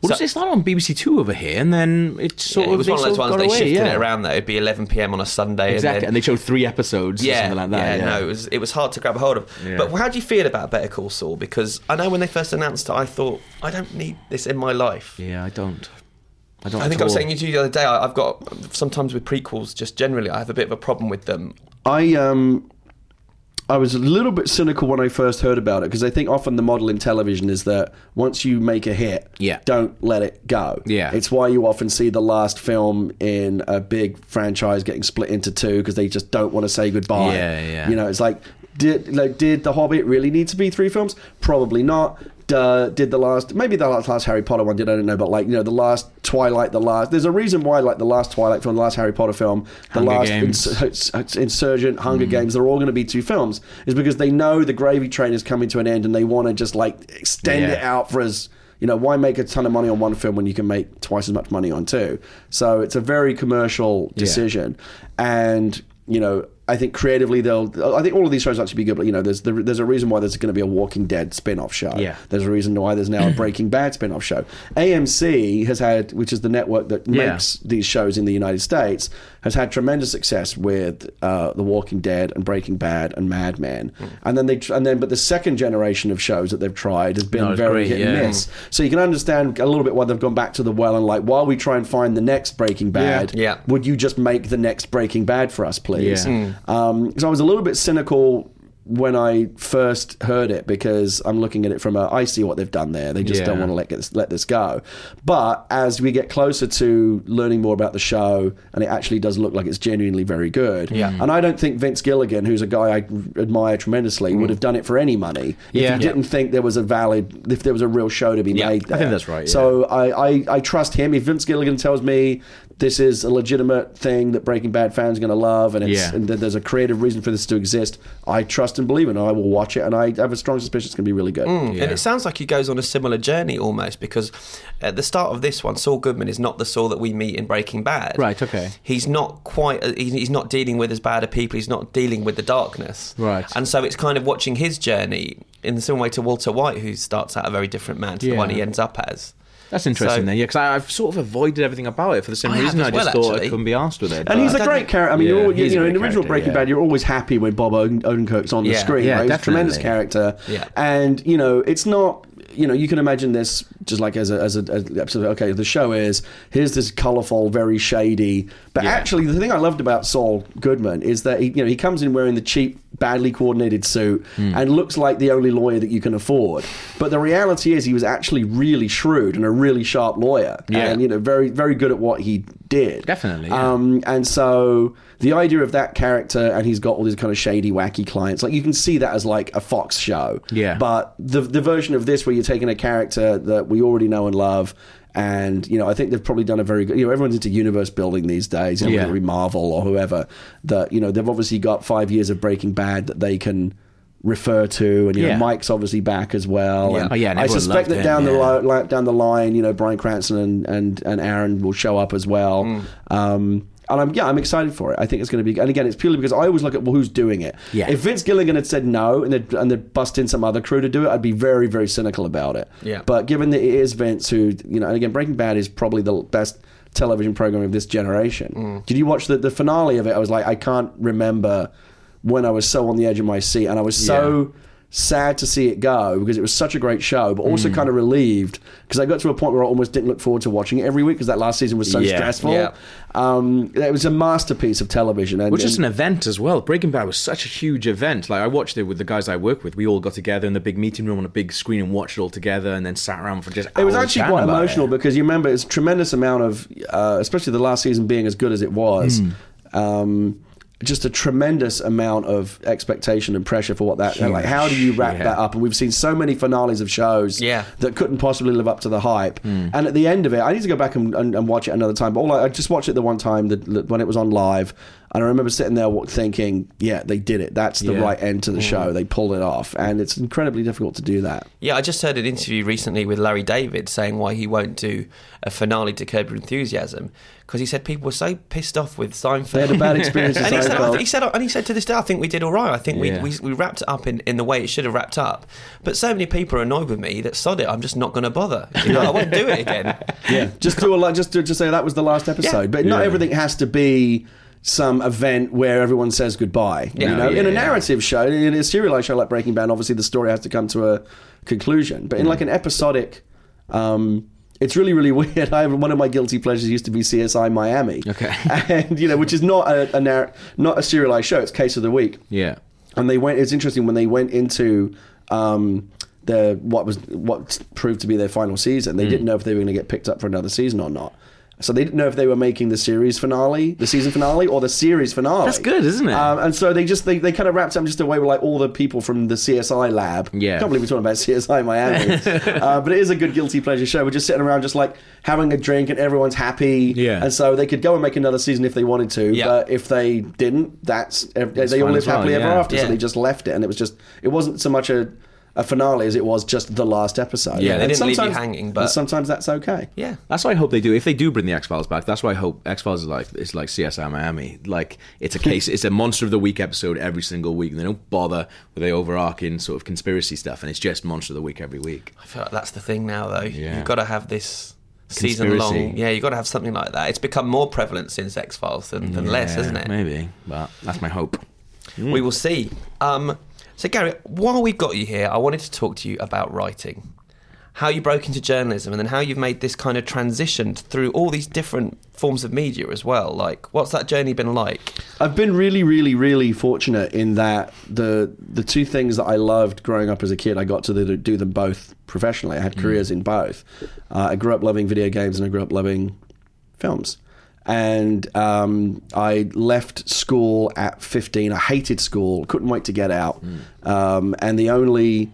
Well, So- it's started on BBC Two over here, and then it sort Yeah, of it was one of those ones they away, shifted yeah. it around though. It'd be 11 p.m. on a Sunday. Exactly, and, then, and they showed three episodes or yeah, something like that. yeah, Yeah, no, it was it was hard to grab a hold of. Yeah. But how do you feel about Better Call Saul? Because I know when they first announced it, I thought I don't need this in my life. Yeah, I don't. I don't. I think I was all. saying to you the other day. I, I've got sometimes with prequels, just generally, I have a bit of a problem with them. I um I was a little bit cynical when I first heard about it because I think often the model in television is that once you make a hit, Yeah. don't let it go. Yeah. it's why you often see the last film in a big franchise getting split into two because they just don't want to say goodbye. Yeah, yeah. You know, it's like did like did the Hobbit really need to be three films? Probably not. Duh, did the last maybe the last, last Harry Potter one did I don't know, but like you know the last Twilight, the last there's a reason why like the last Twilight film, the last Harry Potter film, the Hunger last. Ins- Insurgent, Hunger hmm. Games, they're all going to be two films, is because they know the gravy train is coming to an end and they want to just like extend Yeah. it out for as you know why make a ton of money on one film when you can make twice as much money on two. So it's a very commercial decision, and you know. I think creatively they'll. I think all of these shows actually be good, but you know, there's there's a reason why there's going to be a Walking Dead spin-off show. Yeah. There's a reason why there's now a Breaking Bad spin-off show. AMC has had, which is the network that Yeah. makes these shows in the United States, has had tremendous success with uh, The Walking Dead and Breaking Bad and Mad Men. Hmm. And then they and then but the second generation of shows that they've tried has been as very great, hit and miss. So you can understand a little bit why they've gone back to the well and like while we try and find the next Breaking Bad, Yeah. would you just make the next Breaking Bad for us, please? Yeah. Um, so I was a little bit cynical when I first heard it because I'm looking at it from a I see what they've done there. They just Yeah. don't want to let this, let this go. But as we get closer to learning more about the show, and it actually does look like it's genuinely very good. Yeah. And I don't think Vince Gilligan, who's a guy I admire tremendously, would have done it for any money if Yeah. he didn't think there was a valid, if there was a real show to be Yeah, made. I think that's right, yeah. So I, I, I trust him. If Vince Gilligan tells me this is a legitimate thing that Breaking Bad fans are going to love, and, it's, Yeah. and that there's a creative reason for this to exist, I trust and believe it. And I will watch it, and I have a strong suspicion it's going to be really good. And it sounds like he goes on a similar journey almost because at the start of this one, Saul Goodman is not the Saul that we meet in Breaking Bad. Right, okay. He's not quite. uh, He's, he's not dealing with as bad a people. He's not dealing with the darkness. Right. And so it's kind of watching his journey in the same way to Walter White, who starts out a very different man to the one he ends up as. That's interesting So- then, yeah, because I've sort of avoided everything about it for the same I reason. as I just well, thought I couldn't be asked with it. And he's a great character. I mean, Yeah, you're, you know, in the original Breaking yeah. Bad, you're always happy when Bob Odenkirk's on the screen. Yeah, right? He's a tremendous character. Yeah. And you know, it's not. You know, you can imagine this just like as a as a, episode. Okay, the show is here's this colorful, very shady. But Yeah. actually, the thing I loved about Saul Goodman is that he, you know, he comes in wearing the cheap, badly coordinated suit Hmm. and looks like the only lawyer that you can afford. But the reality is, he was actually really shrewd and a really sharp lawyer, Yeah. and you know, very very good at what he did. Definitely, yeah. Um, and so the idea of that character, and he's got all these kind of shady, wacky clients. Like you can see that as like a Fox show. Yeah. But the the version of this where you're taking a character that we already know and love. And you know, I think they've probably done a very good. You know, everyone's into universe building these days. You know, Yeah. whether it be Marvel or whoever. That you know, they've obviously got five years of Breaking Bad that they can refer to, and you Yeah. know, Mike's obviously back as well. Yeah. And Oh, yeah, I suspect that him, down the yeah. line li- down the line, you know, Bryan Cranston and, and, and Aaron will show up as well. Mm. Um, and I'm yeah, I'm excited for it. I think it's going to be. And again, it's purely because I always look at well, who's doing it. Yeah. If Vince Gilligan had said no and they'd, and they'd bust in some other crew to do it, I'd be very very cynical about it. Yeah. But given that it is Vince, who you know, and again, Breaking Bad is probably the best television program of this generation. Mm. Did you watch the the finale of it? I was like, I can't remember when I was so on the edge of my seat, and I was so sad to see it go because it was such a great show, but also Mm. kind of relieved because I got to a point where I almost didn't look forward to watching it every week because that last season was so Yeah. stressful. Yeah. Um, it was a masterpiece of television, and, Which is an event as well. Breaking Bad was such a huge event. Like I watched it with the guys I work with. We all got together in the big meeting room on a big screen and watched it all together, and then sat around for just. It was actually quite emotional it. because you remember it's a tremendous amount of, uh, especially the last season being as good as it was. Hmm. Um, just a tremendous amount of expectation and pressure for what that. and like, how do you wrap Yeah. that up? And we've seen so many finales of shows Yeah. that couldn't possibly live up to the hype. Hmm. And at the end of it, I need to go back and, and, and watch it another time. But all I, I just watched it the one time that when it was on live, and I remember sitting there thinking, "Yeah, they did it. That's the Yeah. right end to the mm. show. They pulled it off." And it's incredibly difficult to do that. Yeah, I just heard an interview recently with Larry David saying why he won't do a finale to Curb Your Enthusiasm because he said people were so pissed off with Seinfeld. They had a bad experience with and he said, I he said, and he said to this day, I think we did all right. I think Yeah. we, we we wrapped it up in, in the way it should have wrapped up. But so many people are annoyed with me that sod it. I'm just not going to bother. You know, I won't do it again. Yeah, just do a lot. Just to just say that was the last episode. Yeah. But not Yeah. everything has to be some event where everyone says goodbye. Yeah. You know, Yeah, in a yeah. narrative show, in a serialized show like Breaking Bad, obviously the story has to come to a conclusion. But in like an episodic. Um, it's really, really weird. I have one of my guilty pleasures used to be CSI Miami. Okay. and you know, which is not a, a narr- not a serialized show. It's case of the week Yeah. and they went. It's interesting when they went into um, the what was what proved to be their final season. They didn't know if they were going to get picked up for another season or not. So they didn't know if they were making the series finale, the season finale, or the series finale. That's good, isn't it? Um, and so they just they, they kind of wrapped up just away with like all the people from the CSI lab. Yeah. can't believe we're talking about CSI Miami, uh, but it is a good guilty pleasure show. We're just sitting around just like having a drink and everyone's happy. Yeah. and so they could go and make another season if they wanted to. Yeah. But if they didn't, that's they all lived well, happily ever after. yeah. after. So they just left it, and it was just it wasn't so much a, a finale as it was just the last episode. Yeah, they And didn't leave you sometimes- hanging, but- sometimes that's okay. Yeah. That's why I hope they do. If they do bring the X Files back, that's why I hope X Files is like it's like CSI Miami. Like it's a case, it's a monster of the week episode every single week. And they don't bother with the overarching sort of conspiracy stuff, and it's just monster of the week every week. I feel like that's the thing now, though. Yeah. You've got to have this season Conspiracy. long. Yeah, you've got to have something like that. It's become more prevalent since X Files than, than less, Yeah, isn't it? Maybe, but that's my hope. We will see. Um, so, Gary, while we've got you here, I wanted to talk to you about writing. How you broke into journalism and then how you've made this kind of transition through all these different forms of media as well. Like, what's that journey been like? I've been really, really, really fortunate in that the the two things that I loved growing up as a kid, I got to do them both professionally. I had careers in both. Uh, I grew up loving video games and I grew up loving films. And um, I left school at 15. I hated school, couldn't wait to get out. Um, and the only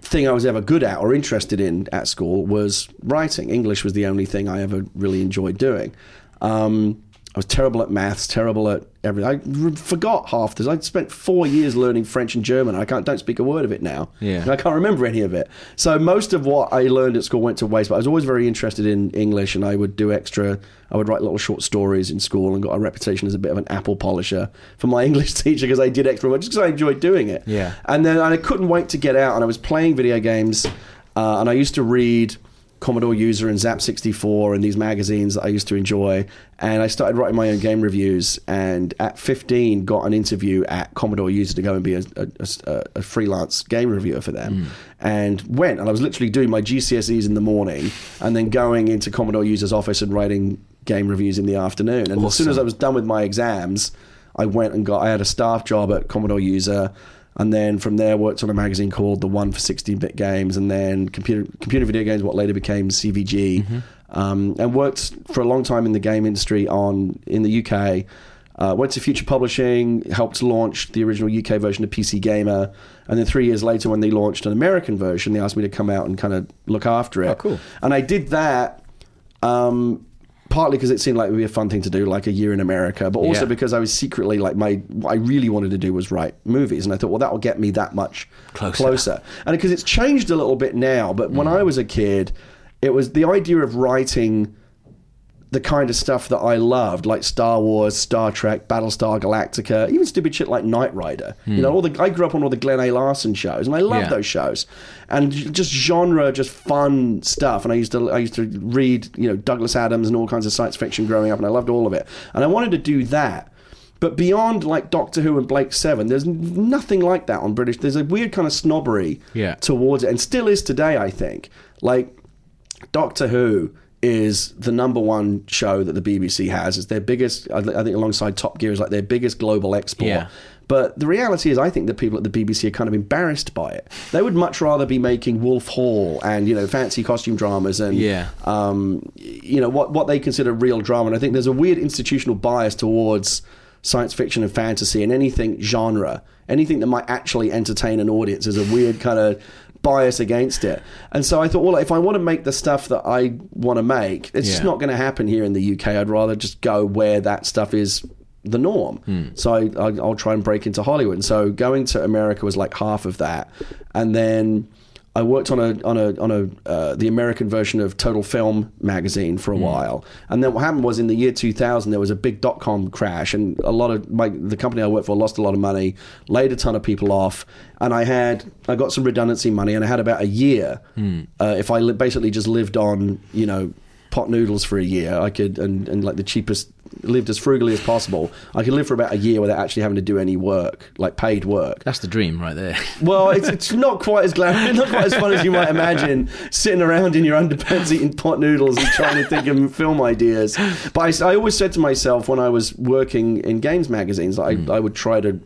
thing I was ever good at or interested in at school was writing. English was the only thing I ever really enjoyed doing. Um, I was terrible at maths, terrible at everything. I forgot half this. I spent four years learning French and German. I can't don't speak a word of it now. Yeah. And I can't remember any of it. So most of what I learned at school went to waste. But I was always very interested in English, and I would do extra. I would write little short stories in school, and got a reputation as a bit of an apple polisher for my English teacher because I did extra work just because I enjoyed doing it. Yeah. And then I couldn't wait to get out, and I was playing video games, uh, and I used to read Commodore User and Zap 64 and these magazines that I used to enjoy. And I started writing my own game reviews, and at 15, got an interview at Commodore User to go and be a, a- a- a freelance game reviewer for them. Hmm. And went, and I was literally doing my GCSEs in the morning, and then going into Commodore User's office and writing game reviews in the afternoon. And as soon as I was done with my exams, I went and got. I had a staff job at Commodore User, and then from there worked on a magazine called The One for 16-bit games, and then computer computer video games, what later became CVG, um, and worked for a long time in the game industry on in the UK. Uh, went to Future Publishing, helped launch the original UK version of PC Gamer, and then three years later, when they launched an American version, they asked me to come out and kind of look after it. Oh, cool. And I did that. Um, partly because it seemed like it would be a fun thing to do, like a year in America, but also Yeah. because I was secretly like my what I really wanted to do was write movies, and I thought, well, that will get me that much Closer. and because it's changed a little bit now, but when mm. I was a kid, it was the idea of writing the kind of stuff that I loved, like Star Wars, Star Trek, Battlestar Galactica, even stupid shit like Knight Rider. You hmm. know, all the I grew up on all the Glen A. Larson shows, and I loved Yeah. those shows, and just genre, just fun stuff. And I used to I used to read, you know, Douglas Adams and all kinds of science fiction growing up, and I loved all of it. And I wanted to do that. But beyond like Doctor Who and Blake Seven, there's nothing like that on British. There's a weird kind of snobbery Yeah. towards it, and still is today. I think like Doctor Who is the number one show that the BBC has. It's their biggest, I think, alongside Top Gear, is like their biggest global export. Yeah. But the reality is, I think the people at the BBC are kind of embarrassed by it. They would much rather be making Wolf Hall and you know fancy costume dramas and Yeah. um, you know what what they consider real drama. And I think there's a weird institutional bias towards science fiction and fantasy and anything genre, anything that might actually entertain an audience. is a weird kind of bias against it. And so I thought, well, if I want to make the stuff that I want to make, it's just not going to happen here in the UK. I'd rather just go where that stuff is the norm. Hmm. So I, I, I'll try and break into Hollywood. And so going to America was like half of that. And then I worked on a on a on a uh, the American version of Total Film magazine for a while, and then what happened was in the year 2000 there was a big dot com crash, and a lot of my the company I worked for lost a lot of money, laid a ton of people off, and I had I got some redundancy money, and I had about a year. Uh, if I li- basically just lived on you know pot noodles for a year, I could and and like the cheapest lived as frugally as possible. I could live for about a year without actually having to do any work, like paid work. That's the dream right there. Well, it's, it's not quite as glam, not quite as fun as you might imagine. Sitting around in your underpants eating pot noodles and trying to think of film ideas. But I, I always said to myself when I was working in games magazines, I, hmm. I would try to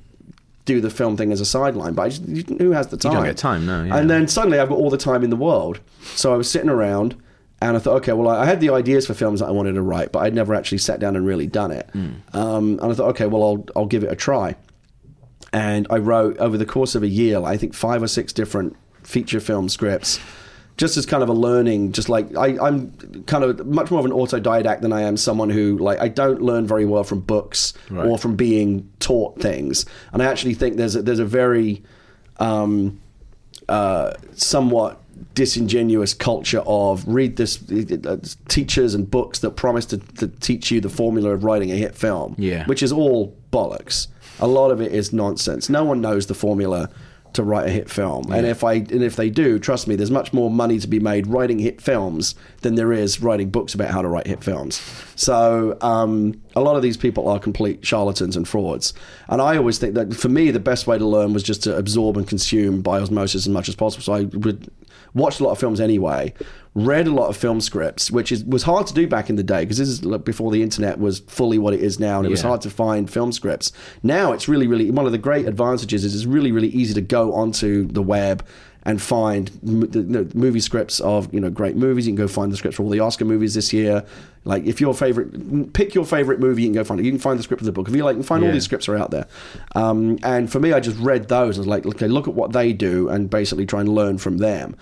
do the film thing as a sideline. But I just, who has the time? don't get time, no, yeah. And then suddenly I've got all the time in the world. So I was sitting around. And I thought, okay, well, I had the ideas for films that I wanted to write, but I'd never actually sat down and really done it. Um, and I thought, okay, well, I'll I'll give it a try and I wrote over the course of a year, I think five or six different feature film scripts, just as kind of a learning. Just like I, I'm kind of much more of an autodidact than I am someone who like I don't learn very well from books Right. or from being taught things. And I actually think there's a, there's a very um, uh, somewhat disingenuous culture of read this uh, teachers and books that promise to, to teach you the formula of writing a hit film Yeah. which is all bollocks. A lot of it is nonsense. No one knows the formula to write a hit film. And if i and if they do trust me there's much more money to be made writing hit films than there is writing books about how to write hit films. So um, a lot of these people are complete charlatans and frauds. And i always think that for me the best way to learn was just to absorb and consume by osmosis as much as possible. So i would watched a lot of films anyway, read a lot of film scripts, which is was hard to do back in the day because this is like, before the internet was fully what it is now, and it was hard to find film scripts. Now it's really, really one of the great advantages is it's really, really easy to go onto the web and find movie scripts of you know great movies. You can go find the scripts for all the Oscar movies this year. Like if your favorite, pick your favorite movie, you can go find it. You can find the script of the book. If you like, you can find all these scripts are out there. Um, and for me, I just read those. I was like, okay, look at what they do, and basically try and learn from them.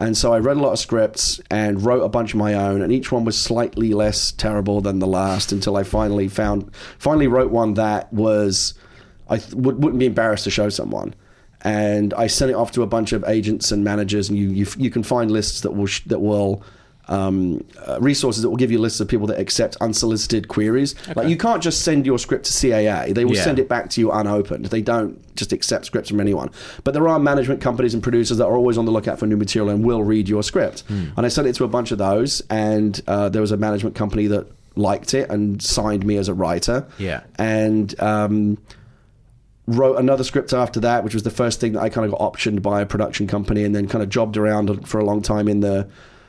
And so I read a lot of scripts and wrote a bunch of my own, and each one was slightly less terrible than the last until I finally found, finally wrote one that was, I wouldn't be embarrassed to show someone. And I sent it off to a bunch of agents and managers, and you you, you can find lists that will sh- that will um, uh, resources that will give you lists of people that accept unsolicited queries. Like you can't just send your script to CAA; they will Yeah. send it back to you unopened. They don't just accept scripts from anyone. But there are management companies and producers that are always on the lookout for new material and will read your script. Hmm. And I sent it to a bunch of those, and uh, there was a management company that liked it and signed me as a writer. Yeah. and. Um, wrote another script after that, which was the first thing that I kind of got optioned by a production company, and then kind of jobbed around for a long time in the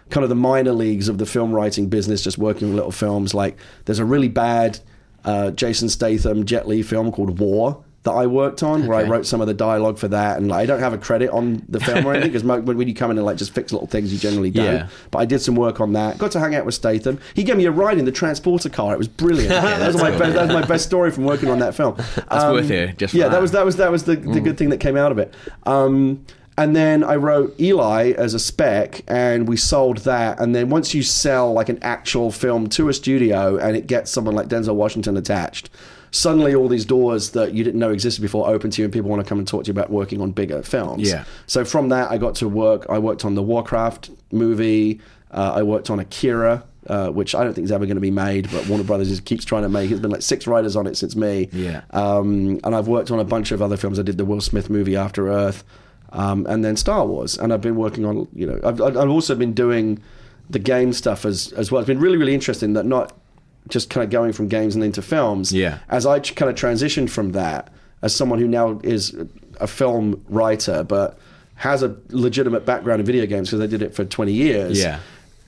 kind of the minor leagues of the film writing business, just working with little films. Like there's a really bad uh, Jason Statham Jet Li film called War that I worked on, where I wrote some of the dialogue for that, and like, I don't have a credit on the film or anything because when, you come in and like just fix little things, you generally don't. Yeah. But I did some work on that. Got to hang out with Statham. He gave me a ride in the transporter car. It was brilliant. that was my best, that was my best story from working on that film. That's worth it, just for yeah, that. that. was that was that was the, the good thing that came out of it. Um, and then I wrote Eli as a spec, and we sold that. And then once you sell like an actual film to a studio, and it gets someone like Denzel Washington attached, suddenly all these doors that you didn't know existed before open to you, and people want to come and talk to you about working on bigger films. Yeah. So from that, I got to work. I worked on the Warcraft movie. Uh, I worked on Akira. Uh, which I don't think is ever going to be made, but Warner Brothers just keeps trying to make. There's been like six writers on it since me. Yeah. Um, and I've worked on a bunch of other films. I did the Will Smith movie After Earth, um, and then Star Wars. And I've been working on, you know, I've, I've also been doing the game stuff as as well. It's been really really interesting that not just kind of going from games and into films. Yeah. As I kind of transitioned from that, as someone who now is a film writer, but has a legitimate background in video games because I did it for 20 years. Yeah.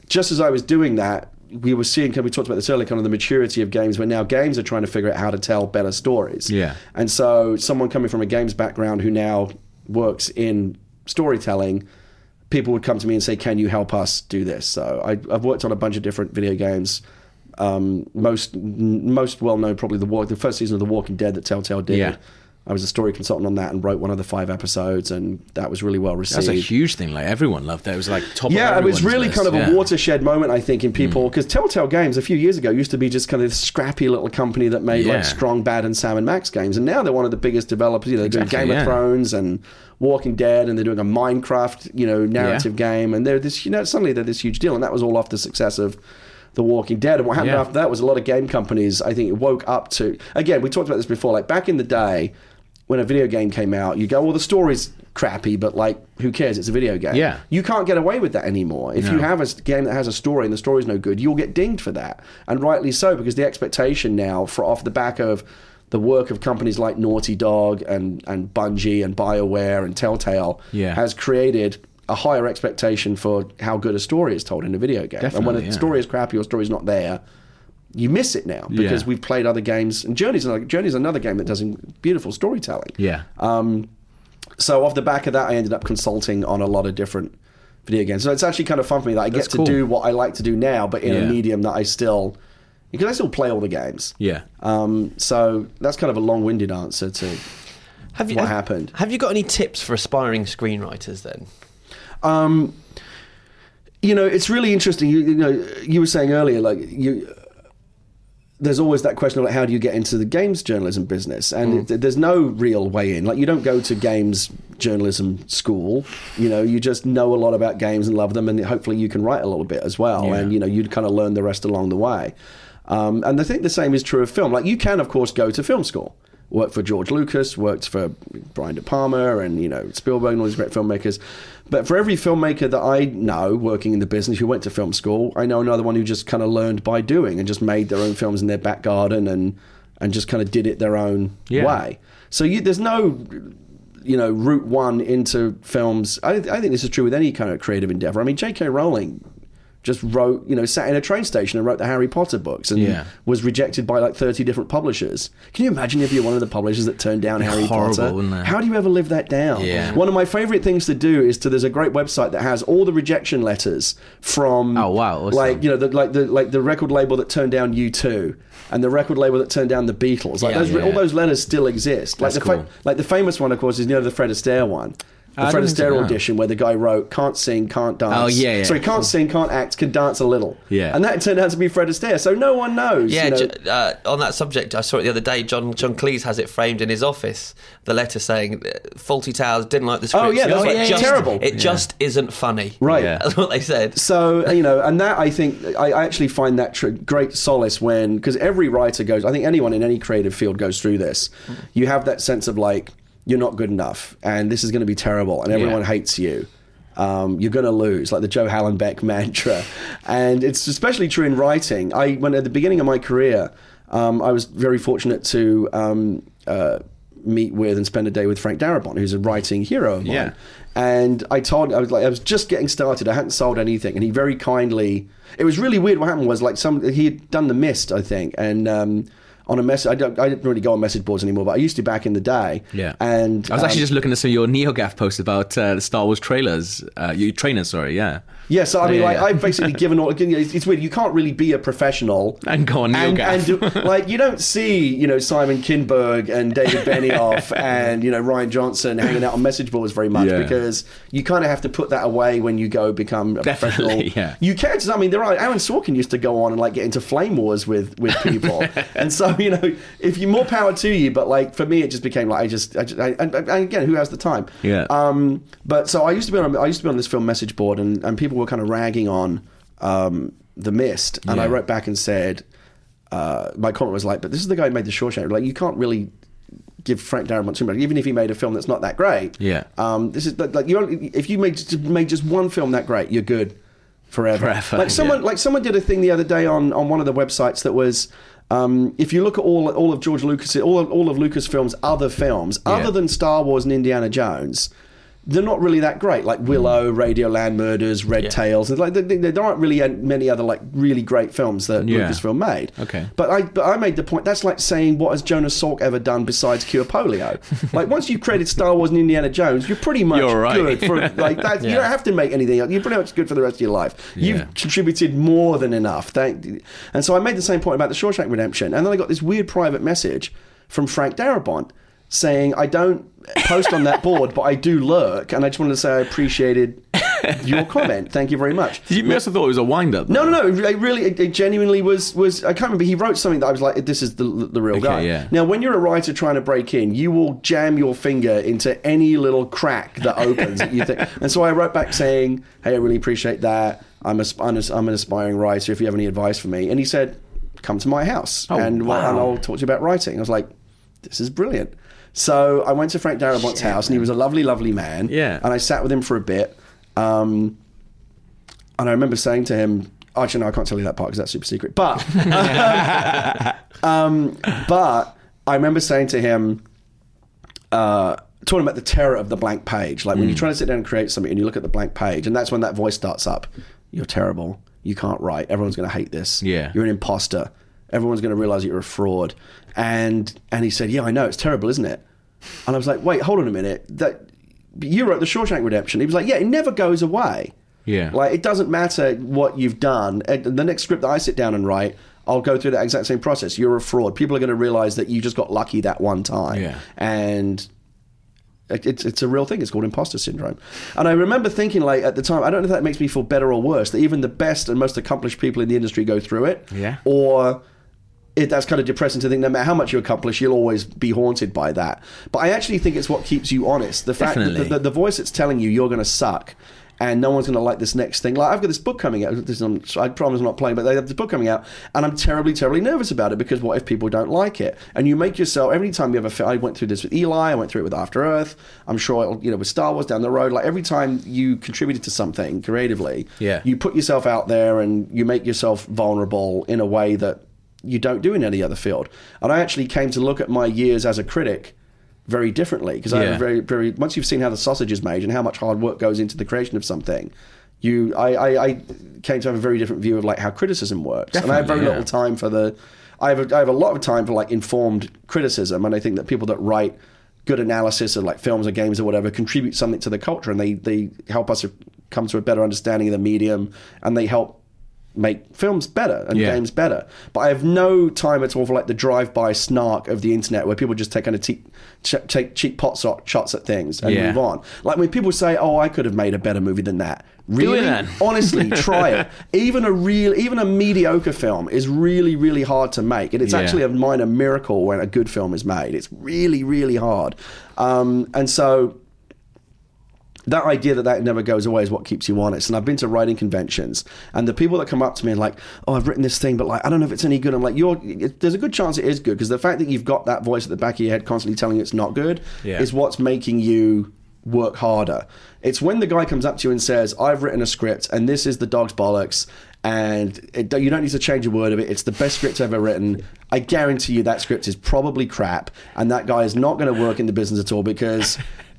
Just as I was doing that, we were seeing, we talked about this earlier, kind of the maturity of games, where now games are trying to figure out how to tell better stories. Yeah. And so, someone coming from a games background who now works in storytelling, people would come to me and say, "Can you help us do this?" So, I, I've worked on a bunch of different video games. Um, most most well known, probably the the first season of The Walking Dead that Telltale did. Yeah. I was a story consultant on that and wrote one of the five episodes, and that was really well received. That's a huge thing. Like everyone loved that. It was like top. Yeah, it was really list. kind of Yeah. a watershed moment, I think, in mm. people because Telltale Games a few years ago used to be just kind of this scrappy little company that made Yeah. like Strong Bad and Sam and Max games, and now they're one of the biggest developers. You know, they're Exactly, doing Game yeah. of Thrones and Walking Dead, and they're doing a Minecraft, you know, narrative game, and they're this, you know, suddenly they're this huge deal, and that was all off the success of. The Walking Dead, and what happened Yeah. after that was a lot of game companies. I think woke up to again. We talked about this before. Like back in the day, when a video game came out, you go, "Well, the story's crappy, but like, who cares? It's a video game." Yeah. You can't get away with that anymore. If you have a game that has a story and the story's no good, you'll get dinged for that. And rightly so, because the expectation now, for off the back of the work of companies like Naughty Dog and, and Bungie and BioWare and Telltale, Yeah. has created a higher expectation for how good a story is told in a video game. and when a yeah. story is crappy or story's not there, you miss it now because Yeah. we've played other games. And Journey's another, Journey's another game that does beautiful storytelling. Yeah. Um, so off the back of that, I ended up consulting on a lot of different video games. So it's actually kind of fun for me that I That's get to cool. do what I like to do now, but in a medium that I still because I still play all the games. Yeah. Um, so that's kind of a long-winded answer to Have you what have, happened. Have you got any tips for aspiring screenwriters then? Um, you know, it's really interesting. You, you know, you were saying earlier, like you. There's always that question of like, how do you get into the games journalism business, and it, there's no real way in. Like, you don't go to games journalism school. You know, you just know a lot about games and love them, and hopefully you can write a little bit as well. Yeah. And you know, you'd kind of learn the rest along the way. Um, and I think the same is true of film. Like, you can, of course, go to film school worked for George Lucas, worked for Brian De Palma, and you know Spielberg and all these great filmmakers. But for every filmmaker that I know working in the business who went to film school, I know another one who just kind of learned by doing and just made their own films in their back garden and and just kind of did it their own Yeah. way. So you, there's no you know route one into films. I, I think this is true with any kind of creative endeavor. I mean, J.K. Rowling just wrote, you know, sat in a train station and wrote the Harry Potter books and Yeah. was rejected by like 30 different publishers. Can you imagine if you're one of the publishers that turned down Harry horrible, Potter? How do you ever live that down? Yeah. One of my favorite things to do is to there's a great website that has all the rejection letters from Oh, wow, awesome. like you know the, like the like the record label that turned down U2 and the record label that turned down the Beatles. Like Yeah. those, all those letters still exist. Like That's the cool. like the famous one of course is you know the Fred Astaire one. The Fred Astaire audition where the guy wrote can't sing, can't dance. Oh, yeah, yeah. Sorry, can't sing, can't act, can dance a little. Yeah. And that turned out to be Fred Astaire. So no one knows. Yeah, you know. ju- uh, on that subject, I saw it the other day. John John Cleese has it framed in his office. The letter saying, uh, "Fawlty Towers didn't like the script." Oh, yeah, that's like, right. just- Terrible. It Yeah. just isn't funny. Right. Yeah. That's what they said. So you know, and that I think I, I actually find that tr- great solace when because every writer goes. I think anyone in any creative field goes through this. You have that sense of like you're not good enough, and this is going to be terrible, and everyone Yeah. hates you. Um, you're going to lose, like the Joe Hallenbeck mantra, and it's especially true in writing. I when at the beginning of my career, um, I was very fortunate to um, uh, meet with and spend a day with Frank Darabont, who's a writing hero of mine. Yeah. And I told I was like I was just getting started. I hadn't sold anything, and he very kindly. It was really weird. What happened was like some he had done the mist, I think, and um, on a message. I don't. I didn't really go on message boards anymore, but I used to back in the day. Yeah. And I was actually um, just looking at some of your NeoGaf posts about uh, the Star Wars trailers. Uh, you trainers, sorry, yeah. Yeah, so I mean, Yeah, like yeah. I've basically given all. It's it's weird. You can't really be a professional And go on and, NeoGaf. and do, like you don't see you know Simon Kinberg and David Benioff and you know Rian Johnson hanging out on message boards very much Yeah. because you kind of have to put that away when you go become a Definitely, professional. yeah. You can. I mean, there are Aaron Sorkin used to go on and like get into flame wars with with people, and so you know if you more power to you. But like for me, it just became like I just, I just I, and, and again, who has the time? Yeah. Um, but so I used to be on I used to be on this film message board, and, and people were kind of ragging on um, the mist, and I wrote back and said, uh, my comment was like, "But this is the guy who made the Shawshank. Like, you can't really." Give Frank Darabont too much, even if he made a film that's not that great. Yeah. Um, this is like you. Only, if you made just, made just one film that great, you're good forever. Forever, like someone, yeah. like someone did a thing the other day on on one of the websites that was. Um, if you look at all all of George Lucas, all of, all of Lucasfilm's other films, other than Star Wars and Indiana Jones, they're not really that great. Like Willow, mm. Radio Land Murders, Red Yeah. Tails. It's Like there, aren't really many other like really great films that Yeah. Lucasfilm made. Okay. But I but I made the point that's like saying what has Jonas Salk ever done besides cure polio? like once you've created Star Wars and Indiana Jones, you're pretty much You're right. good for like that. You don't have to make anything else. You're pretty much good for the rest of your life. You've contributed more than enough. Thank and so I made the same point about the Shawshank Redemption, and then I got this weird private message from Frank Darabont saying I don't post on that board, but I do lurk, and I just wanted to say I appreciated your comment. Thank you very much. Did you must have thought it was a wind up? No, no, no. It really, it, it genuinely was. Was I can't remember. He wrote something that I was like, "This is the the real Okay, guy." yeah. Now, when you're a writer trying to break in, you will jam your finger into any little crack that opens. that you think. And so I wrote back saying, "Hey, I really appreciate that. I'm a, I'm, a, I'm an aspiring writer. If you have any advice for me," and he said, "Come to my house, Oh, and, well, and. I'll talk to you about writing." I was like, "This is brilliant." So I went to Frank Darabont's house, and he was a lovely, lovely man. Yeah. And I sat with him for a bit. Um, and I remember saying to him, actually, no, I can't tell you that part because that's super secret. But, um, but I remember saying to him, uh, talking about the terror of the blank page. Like when Mm. you try to sit down and create something and you look at the blank page, and that's when that voice starts up. You're terrible. You can't write. Everyone's going to hate this. Yeah. You're an imposter. Everyone's going to realize that you're a fraud. And and he said, "Yeah, I know. It's terrible, isn't it?" And I was like, "Wait, hold on a minute. That you wrote the Shawshank Redemption." He was like, "Yeah, it never goes away." Yeah. Like it doesn't matter what you've done. The next script that I sit down and write, I'll go through that exact same process. You're a fraud. People are going to realize that you just got lucky that one time. Yeah. And it's it's a real thing. It's called imposter syndrome. And I remember thinking, like at the time, I don't know if that makes me feel better or worse. That even the best and most accomplished people in the industry go through it. Yeah. Or it, that's kind of depressing to think no matter how much you accomplish, you'll always be haunted by that. But I actually think it's what keeps you honest. The fact that the, the, the voice that's telling you you're going to suck and no one's going to like this next thing. Like I've got this book coming out. This is, I promise I'm not playing, but they have this book coming out, and I'm terribly, terribly nervous about it because what if people don't like it? And you make yourself every time you have a. fi- I went through this with Eli. I went through it with After Earth. I'm sure it'll, you know with Star Wars down the road. Like every time you contributed to something creatively, Yeah. you put yourself out there and you make yourself vulnerable in a way that you don't do in any other field. And I actually came to look at my years as a critic very differently because I Yeah. a very, very. Once you've seen how the sausage is made and how much hard work goes into the creation of something, you, I, I, I came to have a very different view of like how criticism works. and I have very yeah. little time for the. I have, a, I have a lot of time for like informed criticism, and I think that people that write good analysis of like films or games or whatever contribute something to the culture, and they they help us come to a better understanding of the medium, and they help make films better and Yeah. games better. But I have no time at all for like the drive-by snark of the internet where people just take kind of te- ch- take cheap pot shot- shots at things and Yeah. move on. Like when people say, "Oh, I could have made a better movie than that." Really? Honestly, try it. Even a real, even a mediocre film is really, really hard to make, and it's Yeah. actually a minor miracle when a good film is made. It's really, really hard. Um, and so that idea that that never goes away is what keeps you honest. And I've been to writing conventions, and the people that come up to me and like, "Oh, I've written this thing, but like, I don't know if it's any good." I'm like, "You're." It, there's a good chance it is good because the fact that you've got that voice at the back of your head constantly telling you it's not good Yeah. is what's making you work harder. It's when the guy comes up to you and says, "I've written a script, and this is the dog's bollocks." And it, you don't need to change a word of it. It's the best script ever written. I guarantee you that script is probably crap, and that guy is not going to work in the business at all because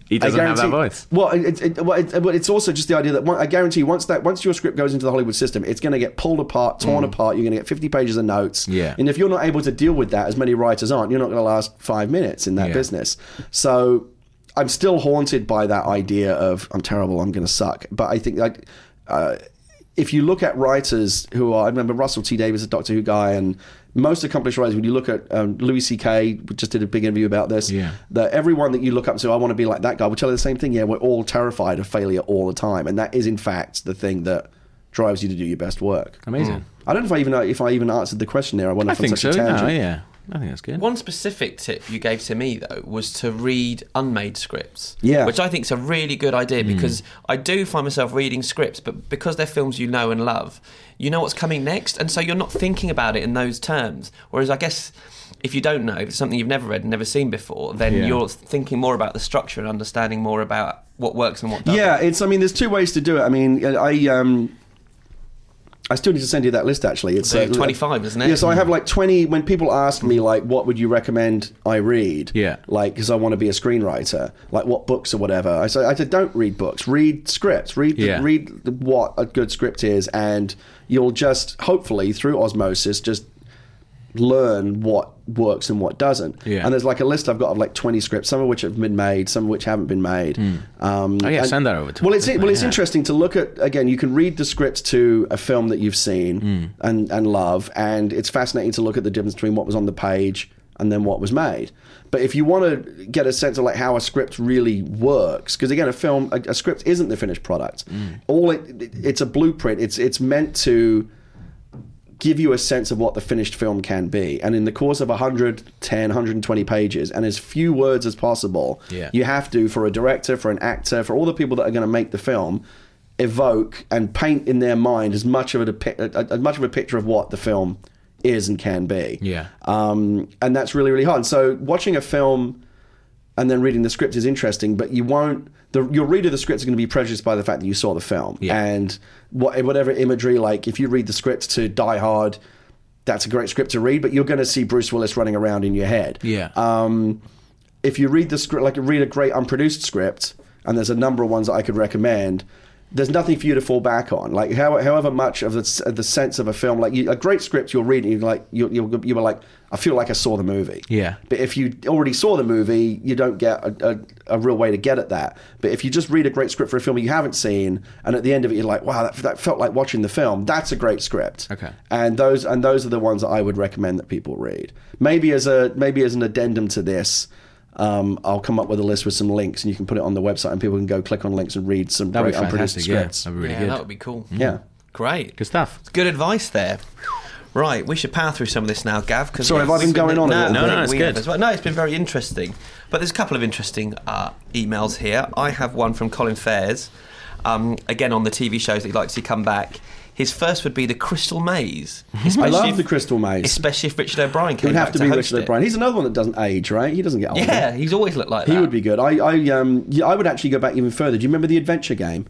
He doesn't have that voice. Well, it, it, well, it, it's also just the idea that one, I guarantee once that once your script goes into the Hollywood system, it's going to get pulled apart, torn apart. You're going to get 50 pages of notes. Mm. Yeah. And if you're not able to deal with that, as many writers aren't, you're not going to last five minutes in that Yeah. business. So I'm still haunted by that idea of I'm terrible, I'm going to suck. But I think like. Uh, if you look at writers who are, I remember Russell T Davies, a Doctor Who guy, and most accomplished writers. When you look at um, Louis C.K., we just did a big interview about this. Yeah. That everyone that you look up to, I want to be like that guy. Will tell you the same thing. Yeah, we're all terrified of failure all the time, and that is in fact the thing that drives you to do your best work. Amazing. I don't know if I even if I even answered the question there. I went I off on think such so. a No, yeah, I think that's good. One specific tip you gave to me though was to read unmade scripts. Yeah. Which I think is a really good idea because I do find myself reading scripts, but because they're films you know and love, you know what's coming next, and so you're not thinking about it in those terms. Whereas I guess if you don't know, if it's something you've never read and never seen before, then Yeah. you're thinking more about the structure and understanding more about what works and what doesn't. Yeah, it's. I mean, there's two ways to do it. I mean, I um, I still need to send you that list. Actually, it's So uh, 25, isn't it? Yeah. So I have mm. like twenty. When people ask me like, what would you recommend I read? Yeah. Like, because I want to be a screenwriter. Like, what books or whatever. I say, I said, don't read books. Read scripts. Read the, Yeah. read what a good script is, and you'll just hopefully through osmosis just learn what works and what doesn't. Yeah. And there's like a list I've got of like 20 scripts, some of which have been made, some of which haven't been made. Um, Oh, yeah, and- send that over to Well, it's well, it's yeah. interesting to look at. Again, you can read the script to a film that you've seen Hmm. and and love, and it's fascinating to look at the difference between what was on the page and then what was made. But if you want to get a sense of like how a script really works, because again, a film, a, a script isn't the finished product. Hmm. All it, it's a blueprint. It's it's meant to give you a sense of what the finished film can be. And in the course of 110, 120 pages, and as few words as possible, Yeah. you have to, for a director, for an actor, for all the people that are going to make the film, evoke and paint in their mind as much of a, depi- as much of a picture of what the film is and can be. Yeah. Um, and that's really, really hard. So watching a film and then reading the script is interesting, but you won't. The, your reader of the script is going to be prejudiced by the fact that you saw the film Yeah. and what, whatever imagery. Like if you read the script to Die Hard, that's a great script to read, but you're going to see Bruce Willis running around in your head. Yeah. Um, if you read the script, like read a great unproduced script, and there's a number of ones that I could recommend. There's nothing for you to fall back on. Like how, however much of the, the sense of a film, like you, a great script, you'll read it, you're like you you you were like, I feel like I saw the movie. Yeah. But if you already saw the movie, you don't get a, a, a real way to get at that. But if you just read a great script for a film you haven't seen, and at the end of it you're like, wow, that, that felt like watching the film. That's a great script. Okay. And those and those are the ones that I would recommend that people read. Maybe as a maybe as an addendum to this. Um, I'll come up with a list with some links, and you can put it on the website, and people can go click on links and read some That'd great unproduced fantastic. Yeah, scripts. that'd be really yeah, good. that would be cool. Yeah. Great. Good stuff. Good advice there. Right, we should power through some of this now, Gav. Cause Sorry, have I been going on a no, little no, bit? no, No, it's we good. as well. No, it's been very interesting. But there's a couple of interesting uh, emails here. I have one from Colin Fairs, um, again on the TV shows that he'd like to see come back. His first would be the Crystal Maze. I love if- the Crystal Maze. Especially if Richard O'Brien It would have back to be Richard. O'Brien. He's another one that doesn't age, right? He doesn't get older. Yeah, he's always looked like that. He would be good. I, I, um, yeah, I would actually go back even further. Do you remember the adventure game?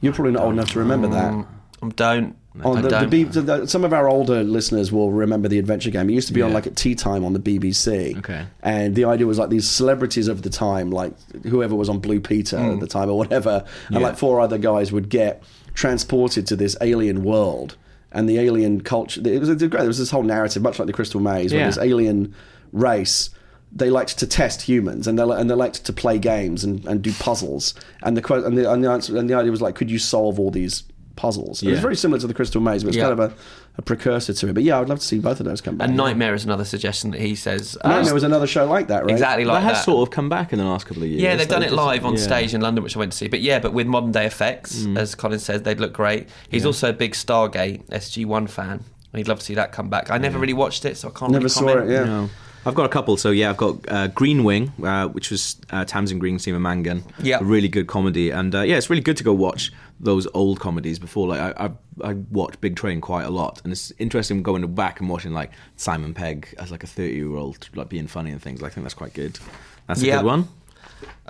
You're probably not old enough to remember that. I don't. On the, the. B- the, some of our older listeners will remember the adventure game. It used to be on like at tea time on the BBC. Okay. And the idea was like these celebrities of the time, like whoever was on Blue Peter at the time or whatever, and like four other guys would get transported to this alien world and the alien culture. It was, it was great. There was this whole narrative, much like the Crystal Maze, where Yeah. this alien race. They liked to test humans, and they and they liked to play games and, and do puzzles. And the and the and the, answer, and the idea was like, could you solve all these puzzles? It was very similar to the Crystal Maze, but it's Yeah. kind of a, a precursor to it. But yeah, I'd love to see both of those come back. and Nightmare is another suggestion that he says. uh, Nightmare was another show like that, right? exactly like that has that. sort of come back in the last couple of years. Yeah, they've done it just- live on yeah. stage in London, which I went to see. But yeah, but with modern day effects, Mm. as Colin says, they'd look great. He's also a big Stargate SG1 fan. He'd love to see that come back. I never really watched it, so I can't Never really saw it. Yeah. No. I've got a couple. So yeah, I've got uh, Green Wing, uh, which was uh, Tamsin Greig, Seema Mangan. Yeah. really good comedy, and uh, yeah, it's really good to go watch those old comedies before. Like I, I, I watch Big Train quite a lot, and it's interesting going back and watching like Simon Pegg as like a thirty-year-old, like being funny and things. I think that's quite good. That's a Yeah. good one.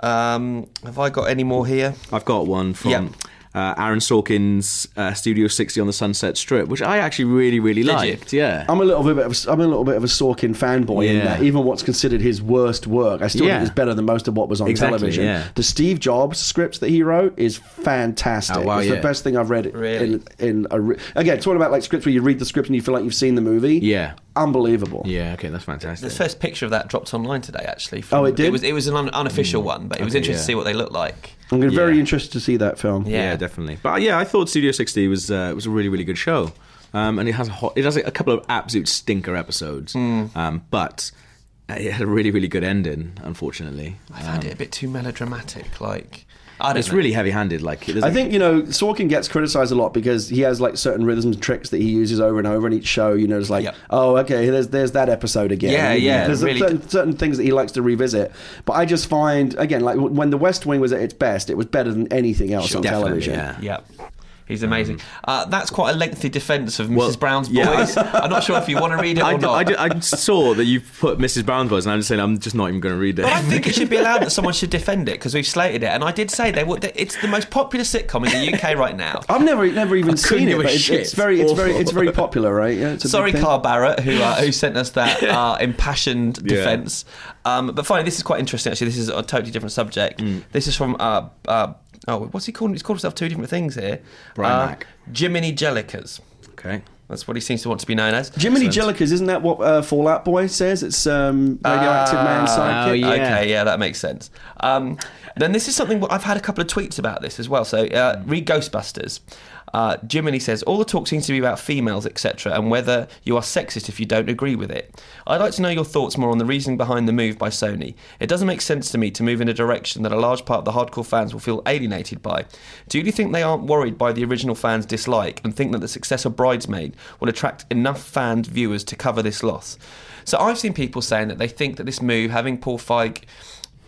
Um, have I got any more here? I've got one from Yeah. Uh, Aaron Sorkin's uh, Studio 60 on the Sunset Strip, which I actually really, really Did you? liked. Yeah. I'm a little bit of a, I'm a little bit of a Sorkin fanboy in Yeah. that even what's considered his worst work, I still Yeah. think is better than most of what was on Exactly, television. yeah. The Steve Jobs script that he wrote is fantastic. Oh, wow, it's yeah. the best thing I've read Really? in, in a re- again talking about like scripts where you read the script and you feel like you've seen the movie. Yeah. Unbelievable. Yeah, okay, that's fantastic. The first picture of that dropped online today, actually. from- Oh, it did? It was, it was an un- unofficial one, but it was Okay, interesting to see what they look like. I'm gonna Yeah. very interested to see that film. Yeah. Yeah. definitely. But yeah, I thought Studio 60 was uh, was a really really good show, um, and it has a hot, it has a couple of absolute stinker episodes, Hmm. um, but it had a really really good ending. Unfortunately, I found it a bit too melodramatic. Like, I don't it's know. really heavy handed. Like I think you know Sorkin gets criticized a lot because he has like certain rhythms and tricks that he uses over and over in each show. You know, it's like, Yep. oh, okay, there's there's that episode again. Yeah, And yeah, There's really certain, certain things that he likes to revisit. But I just find again, like when The West Wing was at its best, it was better than anything else Sure. on television. yeah. Yeah. He's amazing. Uh, that's quite a lengthy defence of Mrs. Well, Brown's yeah. boys. I'm not sure if you want to read it or I, not. I, saw that you put Mrs. Brown's Boys, and I'm just saying I'm just not even going to read it. But I think it should be allowed that someone should defend it because we've slated it, and I did say they would. It's the most popular sitcom in the UK right now. I've never never even seen it, but it's, it's very it's very it's very popular, right? Yeah, Sorry. Carl Barrett, who uh, who sent us that uh, impassioned Yeah. defence. Um, but finally, this is quite interesting. Actually, this is a totally different subject. Mm. This is from uh, uh, oh, what's he called? He's called himself two different things here. Brian uh, Mack. Jiminy Jillickers. okay. That's what he seems to want to be known as. Jiminy Jillickers, isn't that what uh, Fallout Boy says? It's um, radioactive man Ah, sidekick. oh, yeah. Okay, yeah, that makes sense. Um, then this is something I've had a couple of tweets about this as well. So uh, read Ghostbusters. Uh, Jiminy says all the talk seems to be about females, etc., and whether you are sexist if you don't agree with it. I'd like to know your thoughts more on the reasoning behind the move by Sony. It doesn't make sense to me to move in a direction that a large part of the hardcore fans will feel alienated by. Do you think they aren't worried by the original fans' dislike and think that the success of Bridesmaid will attract enough fan viewers to cover this loss? So I've seen people saying that they think that this move, having Paul Feig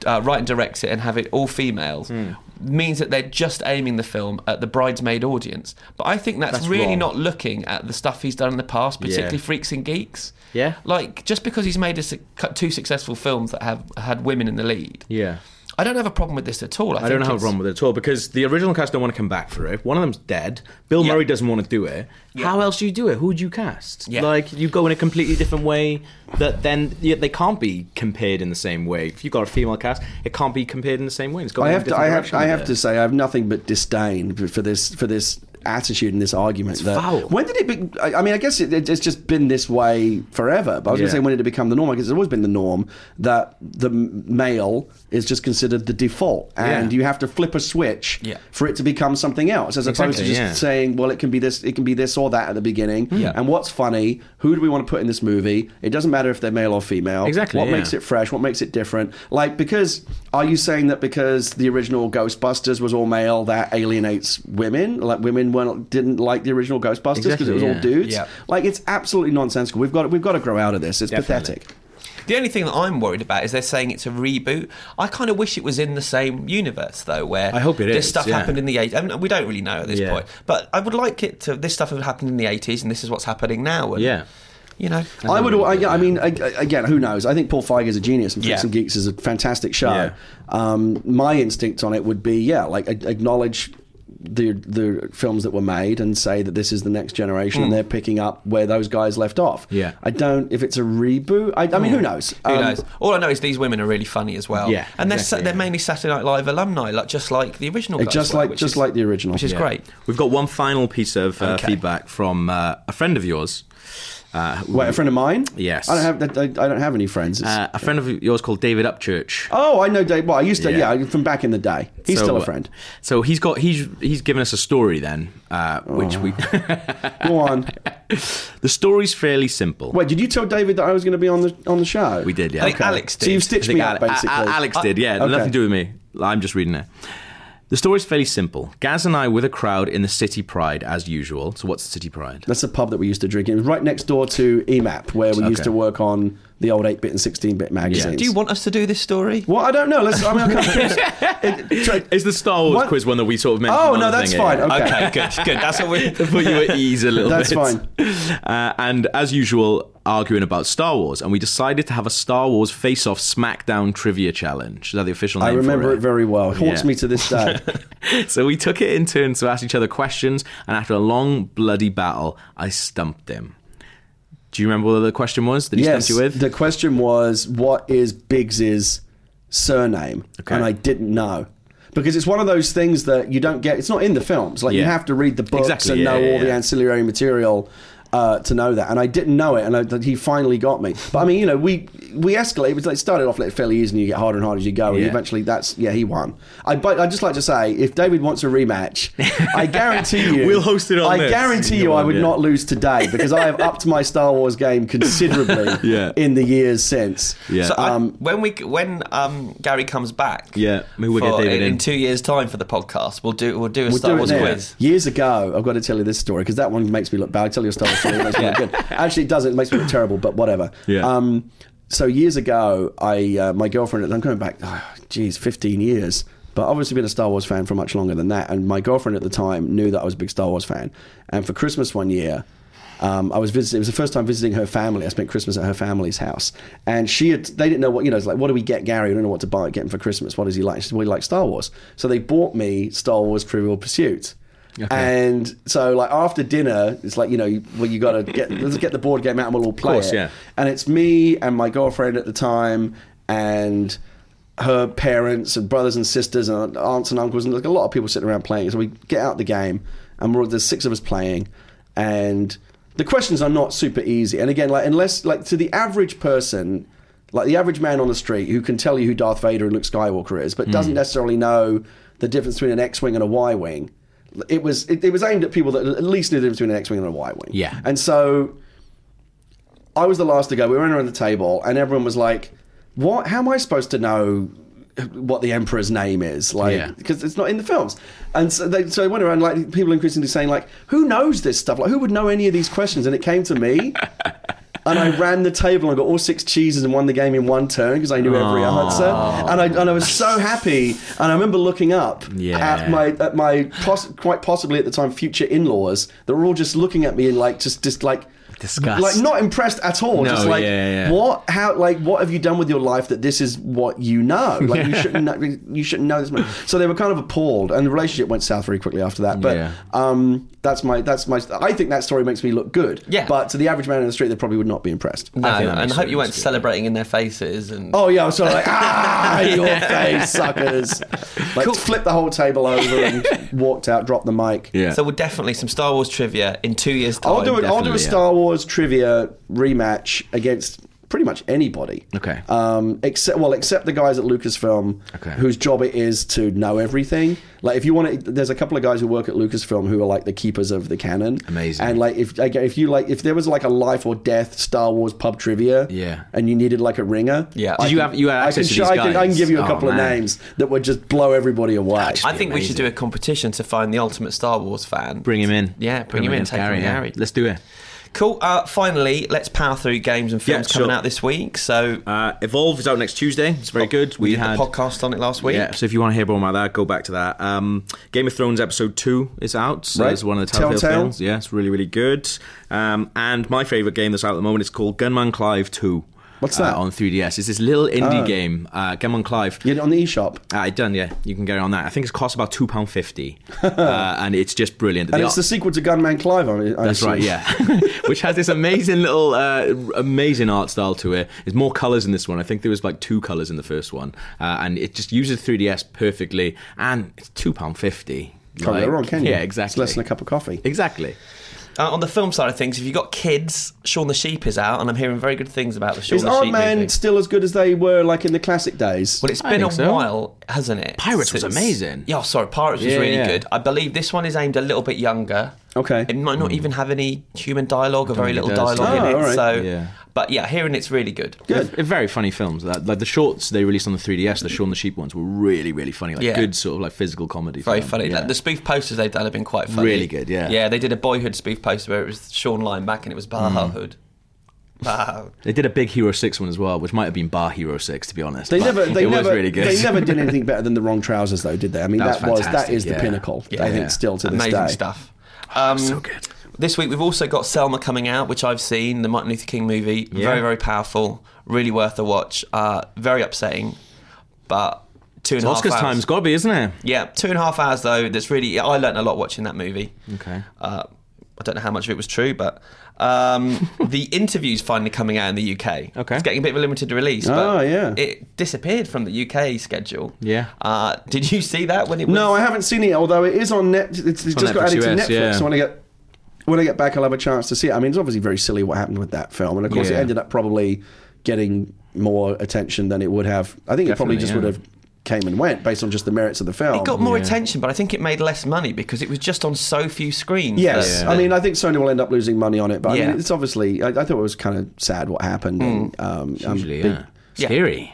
uh, write and direct it and have it all females, Hmm. means that they're just aiming the film at the bridesmaid audience. But I think that's, That's really wrong. not looking at the stuff he's done in the past, particularly Yeah. Freaks and Geeks. Yeah. Like just because he's made a, su- two successful films that have had women in the lead, Yeah. I don't have a problem with this at all. I, I think don't have a problem with it at all because the original cast don't want to come back for it. One of them's dead. Bill Yeah. Murray doesn't want to do it. Yeah. How else do you do it? Who would you cast? Yeah. Like you go in a completely different way that then yeah, they can't be compared in the same way. If you've got a female cast, it can't be compared in the same way. It's got I in a have to. different I have. direction I have to say, I have nothing but disdain for this. For this attitude and this argument. that, foul. When did it? Be, I I mean, I guess it, it's just been this way forever. But I was going Yeah. to say, when did it become the norm? I guess it's always been the norm that the m- male is just considered the default, and Yeah. you have to flip a switch Yeah. for it to become something else, as opposed to Exactly, just yeah. saying, well, it can be this, it can be this or that at the beginning. Hmm. Yeah. And what's funny? Who do we want to put in this movie? It doesn't matter if they're male or female. Exactly, What yeah. makes it fresh? What makes it different? Like, because are you saying that because the original Ghostbusters was all male, that alienates women? Like, women weren't didn't like the original Ghostbusters because Exactly, it was all dudes. Yeah. Like, it's absolutely nonsensical. We've got we've got to grow out of this. It's Definitely. pathetic. The only thing that I'm worried about is they're saying it's a reboot. I kind of wish it was in the same universe though, where I hope it this is, stuff yeah. happened in the 80s. I mean, we don't really know at this Yeah. point, but I would like it to. This stuff had happened in the 80s, and this is what's happening now. And, Yeah. you know, I would. I, I mean, again, who knows? I think Paul Feig is a genius, and Freaks Yeah. and Geeks is a fantastic show. Yeah. Um, my instinct on it would be, yeah, like acknowledge the the films that were made and say that this is the next generation, and they're picking up where those guys left off. Yeah. I don't. If it's a reboot, I, I mean, who knows? Who Um, knows? All I know is these women are really funny as well. Yeah, and they're exactly, they're yeah. mainly Saturday Night Live alumni, like just like the original. guys Just were, like which just is- like the original, which is Yeah. great. We've got one final piece of uh, Okay. feedback from uh, a friend of yours. Uh, Wait, a friend of mine? Yes. I don't have. I, I don't have any friends. Uh, a friend of yours called David Upchurch. oh, I know Dave. Well, I used to. Yeah. Yeah, from back in the day. He's So, still a uh, friend. So he's got he's he's given us a story then, uh, which we Go on. the story's fairly simple. Wait, did you tell David that I was going to be on the on the show? We did, yeah. I Okay. Alex did. So you've stitched think me up, Ale- basically. A- Alex did, yeah. Okay. Nothing to do with me. I'm just reading it. The story's fairly simple. Gaz and I with a crowd in the City Pride as usual. So what's the City Pride? That's a pub that we used to drink in. It was right next door to EMAP, where we used to work on the old 8 bit and 16 bit magazines. Do you want us to do this story? Well, I don't know. Let's. I mean, I can't, it, try- Is the Star Wars What? quiz one that we sort of mentioned? Oh, no, that's fine. Okay. Okay, good, good. That's what we. to put you at ease a little That's bit. That's fine. Uh, and as usual, arguing about Star Wars, and we decided to have a Star Wars face-off SmackDown trivia challenge. Is that the official name? I remember for it very well. It haunts Yeah. me to this day. so we took it in turns to ask each other questions, and after a long bloody battle, I stumped him. Do you remember what the question was that he yes. stumped you with? The question was, what is Biggs's surname? Okay. And I didn't know. Because it's one of those things that you don't get. It's not in the films. Like you have to read the books Exactly, and yeah, know yeah, all the ancillary material uh, to know that. And I didn't know it, and I, he finally got me. But I mean, you know, we we escalate. It was like started off like fairly easy, and you get harder and harder as you go. And Yeah. eventually, that's yeah, he won. I but I just like to say, if David wants a rematch, I guarantee you, We'll host it on I this. guarantee you, Come I would yeah. not lose today because I have upped my Star Wars game considerably Yeah. in the years since. Yeah. So I- Um, when we when um, Gary comes back, Yeah, maybe we'll get for- David in, in. two years' time for the podcast. We'll do we'll do a We'll Star do Wars quiz. Years ago, I've got to tell you this story because that one makes me look bad. I'll tell you a Star Wars story. It makes me look good. Actually, it doesn't. It makes me look terrible, but whatever. Yeah. Um, so years ago, I uh, my girlfriend. I'm going back. Oh, geez, 15 years. But obviously, been a Star Wars fan for much longer than that. And my girlfriend at the time knew that I was a big Star Wars fan. And for Christmas one year, um, I was visiting. It was the first time visiting her family. I spent Christmas at her family's house, and she had. They didn't know what you know. It's like, what do we get Gary? We don't know what to buy. Get him for Christmas. What does he like? She said, well, he likes Star Wars. So they bought me Star Wars Trivial Pursuit. And so, like after dinner, it's like you know, well, you got to get let's get the board game out and we'll all play course, it. yeah. And it's me and my girlfriend at the time, and her parents and brothers and sisters and aunts and uncles and like a lot of people sitting around playing. So we get out the game, and we're there's six of us playing, and the questions are not super easy. And again, like unless like to the average person. Like the average man on the street who can tell you who Darth Vader and Luke Skywalker is, but doesn't hmm. necessarily know the difference between an X-wing and a Y-wing. It was it, it was aimed at people that at least knew the difference between an X-wing and a Y-wing. Yeah. and so I was the last to go. We went around the table, and everyone was like, "What? How am I supposed to know what the emperor's name is?" Like, Yeah. because it's not in the films. And so they so I went around like people increasingly saying like, "Who knows this stuff? Like, who would know any of these questions?" And it came to me. And I ran the table and got all six cheeses and won the game in one turn because I knew every answer. And I, and I was so happy. And I remember looking up Yeah. at my at my poss- quite possibly at the time future in-laws that were all just looking at me and like just just like Disgust. like not impressed at all. No, just like yeah, yeah. what how like what have you done with your life that this is what you know? Like you shouldn't know, you shouldn't know this. Much. So they were kind of appalled, and the relationship went south very quickly after that. But Yeah. um, that's my that's my. I think that story makes me look good. Yeah. But to the average man in the street, they probably would not be impressed. No, think and I hope you weren't yeah. celebrating in their faces. And Oh yeah, I was sort of like ah, your face, suckers. Like Cool. flipped the whole table over and walked out, dropped the mic. Yeah. so we'll definitely some Star Wars trivia in two years' time. I'll do it. I'll do a. Star Wars trivia rematch against pretty much anybody. Okay. Um, except well, except the guys at Lucasfilm, Okay. whose job it is to know everything. Like if you want to, there's a couple of guys who work at Lucasfilm who are like the keepers of the canon. Amazing. And like if like, if you like if there was like a life or death Star Wars pub trivia, Yeah. and you needed like a ringer, Yeah. I Did you can- have- you had I can to show- these I can, I can guys? give you a Oh, couple of names that would just blow everybody away. I think we should do a competition to find the ultimate Star Wars fan. Bring him in. Yeah, bring him in, as take him in, yeah. Gary. Let's do it. Cool. Uh, finally, let's power through games and films Yeah, coming sure. out this week. So Uh, Evolve is out next Tuesday. It's very good. we, did had the podcast on it last week. Yeah, so if you want to hear more about that, go back to that. Um, Game of Thrones episode two is out. So Right. It's one of the Telltale, Telltale. films. Yeah, it's really, really good. Um, and my favourite game that's out at the moment is called Gunman Clive 2. What's uh, that? on 3DS. It's this little indie Oh. game, uh, Gunman Clive. Yeah, on the eShop. Uh, it done, yeah. You can get it on that. I think it's cost about two pound fifty, uh, and it's just brilliant. And The it's the sequel to Gunman Clive. I, I That's assume. right, yeah. Which has this amazing little, uh, amazing art style to it. There's more colours in this one. I think there was like two colours in the first one, uh, and it just uses 3DS perfectly. And it's two pound fifty. Can't go wrong, can you? Yeah, It's exactly. less than a cup of coffee. Exactly. Uh, on the film side of things, if you've got kids, Shaun the Sheep is out, and I'm hearing very good things about the Shaun Is the Ant Sheep Man movie. still as good as they were like in the classic days? Well, it's I been a so. while, hasn't it? Pirates was amazing. Yeah, oh, sorry, Pirates was really yeah. good. I believe this one is aimed a little bit younger. Okay. It might not even have any human dialogue or very little it does. dialogue in Oh, it. all right. So, Yeah. But yeah, hearing it's really good. Good. They're very funny films. Like the shorts they released on the 3DS, the Shaun the Sheep ones were really, really funny. Like Yeah. good sort of like physical comedy. Very film. funny. Yeah. Like, the spoof posters they've done have been quite funny. Really good, yeah. Yeah, they did a boyhood spoof poster where it was Shaun lying back and it was Mm. Bahahood. Wow. They did a big Hero Six one as well, which might have been Bar Hero Six, to be honest. They never, they it never, was really good. they never did anything better than the wrong trousers, though, did they? I mean, That that, was was, that fantastic, is the pinnacle. Yeah. I Yeah. think still to this Amazing day. stuff. Um, so good. This week we've also got Selma coming out, which I've seen, the Martin Luther King movie. Yeah. Very, very powerful. Really worth a watch. Uh, very upsetting, but two and a half Oscars hours. time's got to be, isn't it? Yeah, two and a half hours though. That's really I learned a lot watching that movie. Okay. Uh, I don't know how much of it was true, but um, the interview's finally coming out in the UK. Okay. it's getting a bit of a limited release. But Oh, yeah. it disappeared from the UK schedule. Yeah. Uh, did you see that when it was? No, I haven't seen it. Although it is on net, it's, it's on just got Netflix added to Netflix. yeah. So when I get when I get back, I'll have a chance to see it. I mean, it's obviously very silly what happened with that film, and of course, it ended up probably getting more attention than it would have. I think it probably just yeah. would have came and went based on just the merits of the film. It got more Yeah. attention, but I think it made less money because it was just on so few screens. Yes, that- I mean, I think Sony will end up losing money on it, but I mean, it's obviously. I, I thought it was kind of sad what happened. And, um, I'm Usually, big- yeah. Yeah. Scary.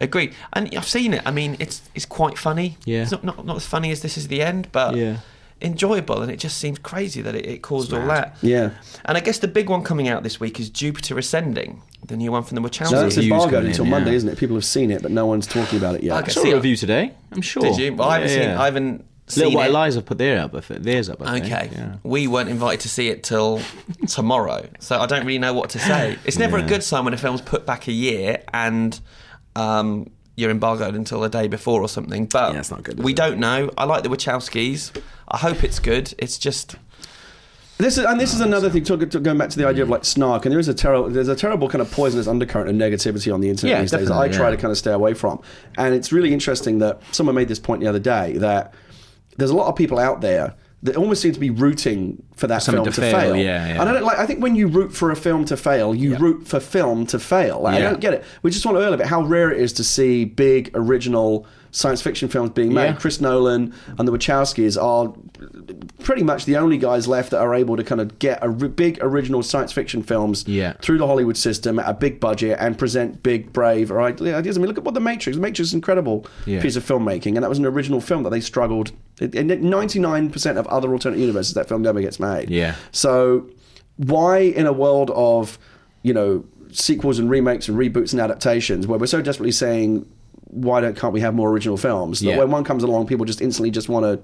Agreed. And I've seen it. I mean, it's it's quite funny. Yeah. It's not, not, not as funny as This Is the End, but Yeah. Enjoyable. And it just seems crazy that it, it caused all that. Yeah. And I guess the big one coming out this week is Jupiter Ascending. the new one from the Wachowskis. No, that's Hughes embargoed coming in, until yeah. Monday, isn't it? People have seen it, but no one's talking about it yet. Okay. I saw See, a review today. I'm sure. Did you? Well, I haven't Yeah, seen. yeah. I haven't Little White it. Lies have put their up, theirs up. I think. Okay, Yeah. we weren't invited to see it till tomorrow, so I don't really know what to say. It's never a good sign when a film's put back a year and um, you're embargoed until the day before or something. But Yeah, it's not good, we it? don't know. I like the Wachowskis. I hope it's good. It's just This is and this is another thing. Talk, to, going back to the idea of like snark, and there is a terrible, there's a terrible kind of poisonous undercurrent of negativity on the internet Yeah, these days. that I try yeah. to kind of stay away from, and it's really interesting that someone made this point the other day that there's a lot of people out there that almost seem to be rooting for that something film to to, fail, fail. yeah, yeah. And I don't like. I think when you root for a film to fail, you root for film to fail. Like, I don't get it. We just want to earlier about how rare it is to see big original science fiction films being made. Yeah. Chris Nolan and the Wachowskis are pretty much the only guys left that are able to kind of get a r- big original science fiction films Yeah. through the Hollywood system at a big budget and present big, brave ideas. I mean, look at what the Matrix. The Matrix is an incredible Yeah. piece of filmmaking, and that was an original film that they struggled. Ninety nine percent of other alternate universes, that film never gets made. Yeah. So why, in a world of you know sequels and remakes and reboots and adaptations, where we're so desperately saying why don't can't we have more original films? That Yeah. when one comes along, people just instantly just want to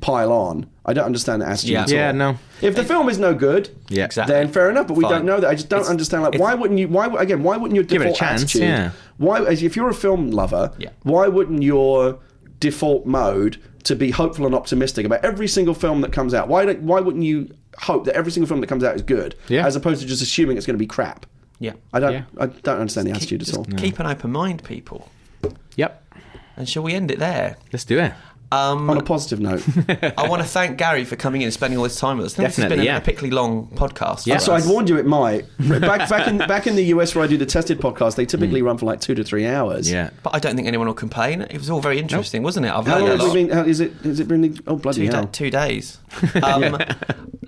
pile on. I don't understand that attitude. Yeah. at all. Yeah, no. If the film is no good, Yeah. Exactly. then fair enough. But we Fine. don't know that. I just don't It's- understand. Like, why wouldn't you? Why again? Why wouldn't your Give it a default chance, attitude? yeah. Why, as if you're a film lover, Yeah. why wouldn't your default mode to be hopeful and optimistic about every single film that comes out? Why don't? Why wouldn't you hope that every single film that comes out is good, Yeah. as opposed to just assuming it's going to be crap? yeah. I don't. Yeah. I don't understand the attitude Just at all. keep an open mind, people. Yep. And shall we end it there? Let's do it. Um, On a positive note. I want to thank Gary for coming in and spending all this time with us. This has Definitely, been yeah. an epically long podcast. Yeah. So I'd warned you it might. Back, back in back in the US where I do the tested podcast, they typically Hmm. run for like two to three hours. Yeah. But I don't think anyone will complain. It was all very interesting, wasn't it? I've How learned long a have we lot. been? How, is it? Is it been? Oh bloody Two, da- two days. Um,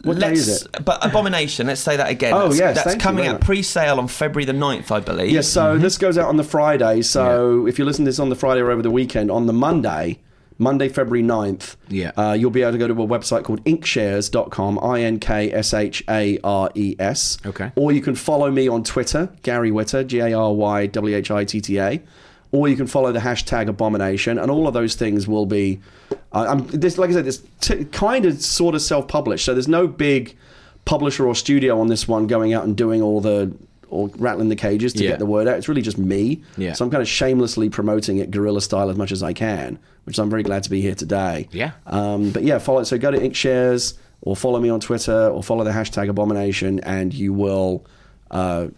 What day let's- is it? But Abomination, let's say that again. Oh, that's, yes, That's thank coming out pre sale on February the 9th, I believe. Yes, so this goes out on the Friday. So if you listen to this on the Friday or over the weekend, on the Monday, Monday, February 9th, Yeah. uh, you'll be able to go to a website called inkshares.com, I N K S H A R E S. Okay. Or you can follow me on Twitter, Gary Whitta, G A R Y W H I T T A. Or you can follow the hashtag abomination, and all of those things will be. Uh, I'm, this, like I said, it's t- kind of sort of self published. So there's no big publisher or studio on this one going out and doing all the or rattling the cages to Yeah. get the word out. It's really just me. Yeah. So I'm kind of shamelessly promoting it guerrilla style as much as I can, which I'm very glad to be here today. Yeah. Um, but yeah, follow. So go to InkShares or follow me on Twitter or follow the hashtag Abomination, and you will. Uh,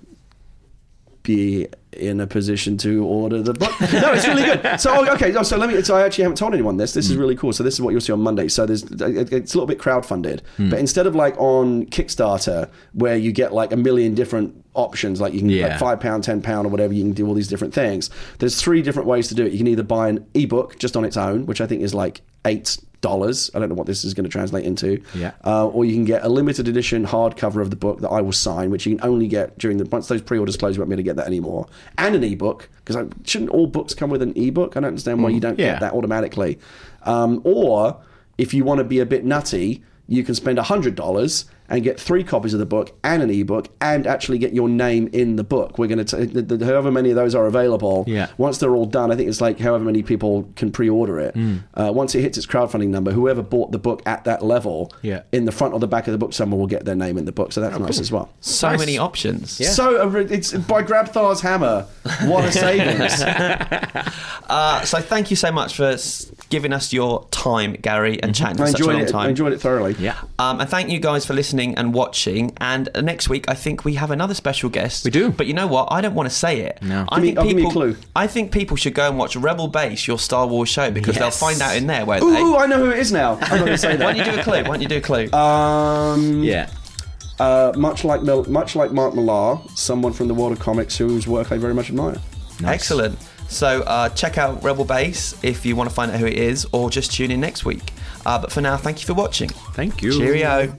be in a position to order the book. No, it's really good. So okay, so let me. So I actually haven't told anyone this. This is hmm. really cool. So this is what you'll see on Monday. So there's it's a little bit crowdfunded, hmm. but instead of like on Kickstarter where you get like a million different options, like you can Yeah. like five pound, ten pound, or whatever, you can do all these different things. There's three different ways to do it. You can either buy an ebook just on its own, which I think is like eight dollars. I don't know what this is going to translate into. Yeah. Uh, or you can get a limited edition hardcover of the book that I will sign, which you can only get during the once those pre-orders close. You won't be able to get that anymore, and an ebook because shouldn't all books come with an ebook? I don't understand why you don't yeah. get that automatically. Um, or if you want to be a bit nutty, you can spend hundred dollars and get three copies of the book and an ebook, and actually get your name in the book. We're going to the, the, however many of those are available. Yeah. Once they're all done, I think it's like however many people can pre-order it. Hmm. Uh, once it hits its crowdfunding number, whoever bought the book at that level, Yeah. in the front or the back of the book, someone will get their name in the book. So that's nice as well. So Nice. many options. So uh, it's by Grabthar's hammer. What a savings! Uh, so thank you so much for s- giving us your time, Gary, and chatting for I such a enjoyed long it. I time. enjoyed it thoroughly. Yeah. Um, and thank you guys for listening and watching. And uh, next week, I think we have another special guest. We do. But you know what? I don't want to say it. No. I Give me- think I'll give people. me a clue. I think people should go and watch Rebel Base, your Star Wars show, because they'll find out in there, won't Ooh, they? ooh, I know who it is now. I'm not going to say that. Why don't you do a clue? Why don't you do a clue? Um, Yeah. uh, much like Mil- much like Mark Millar, someone from the world of comics whose work I very much admire. Excellent. So uh, check out Rebel Base if you want to find out who it is, or just tune in next week. Uh, but for now, thank you for watching. Thank you. Cheerio.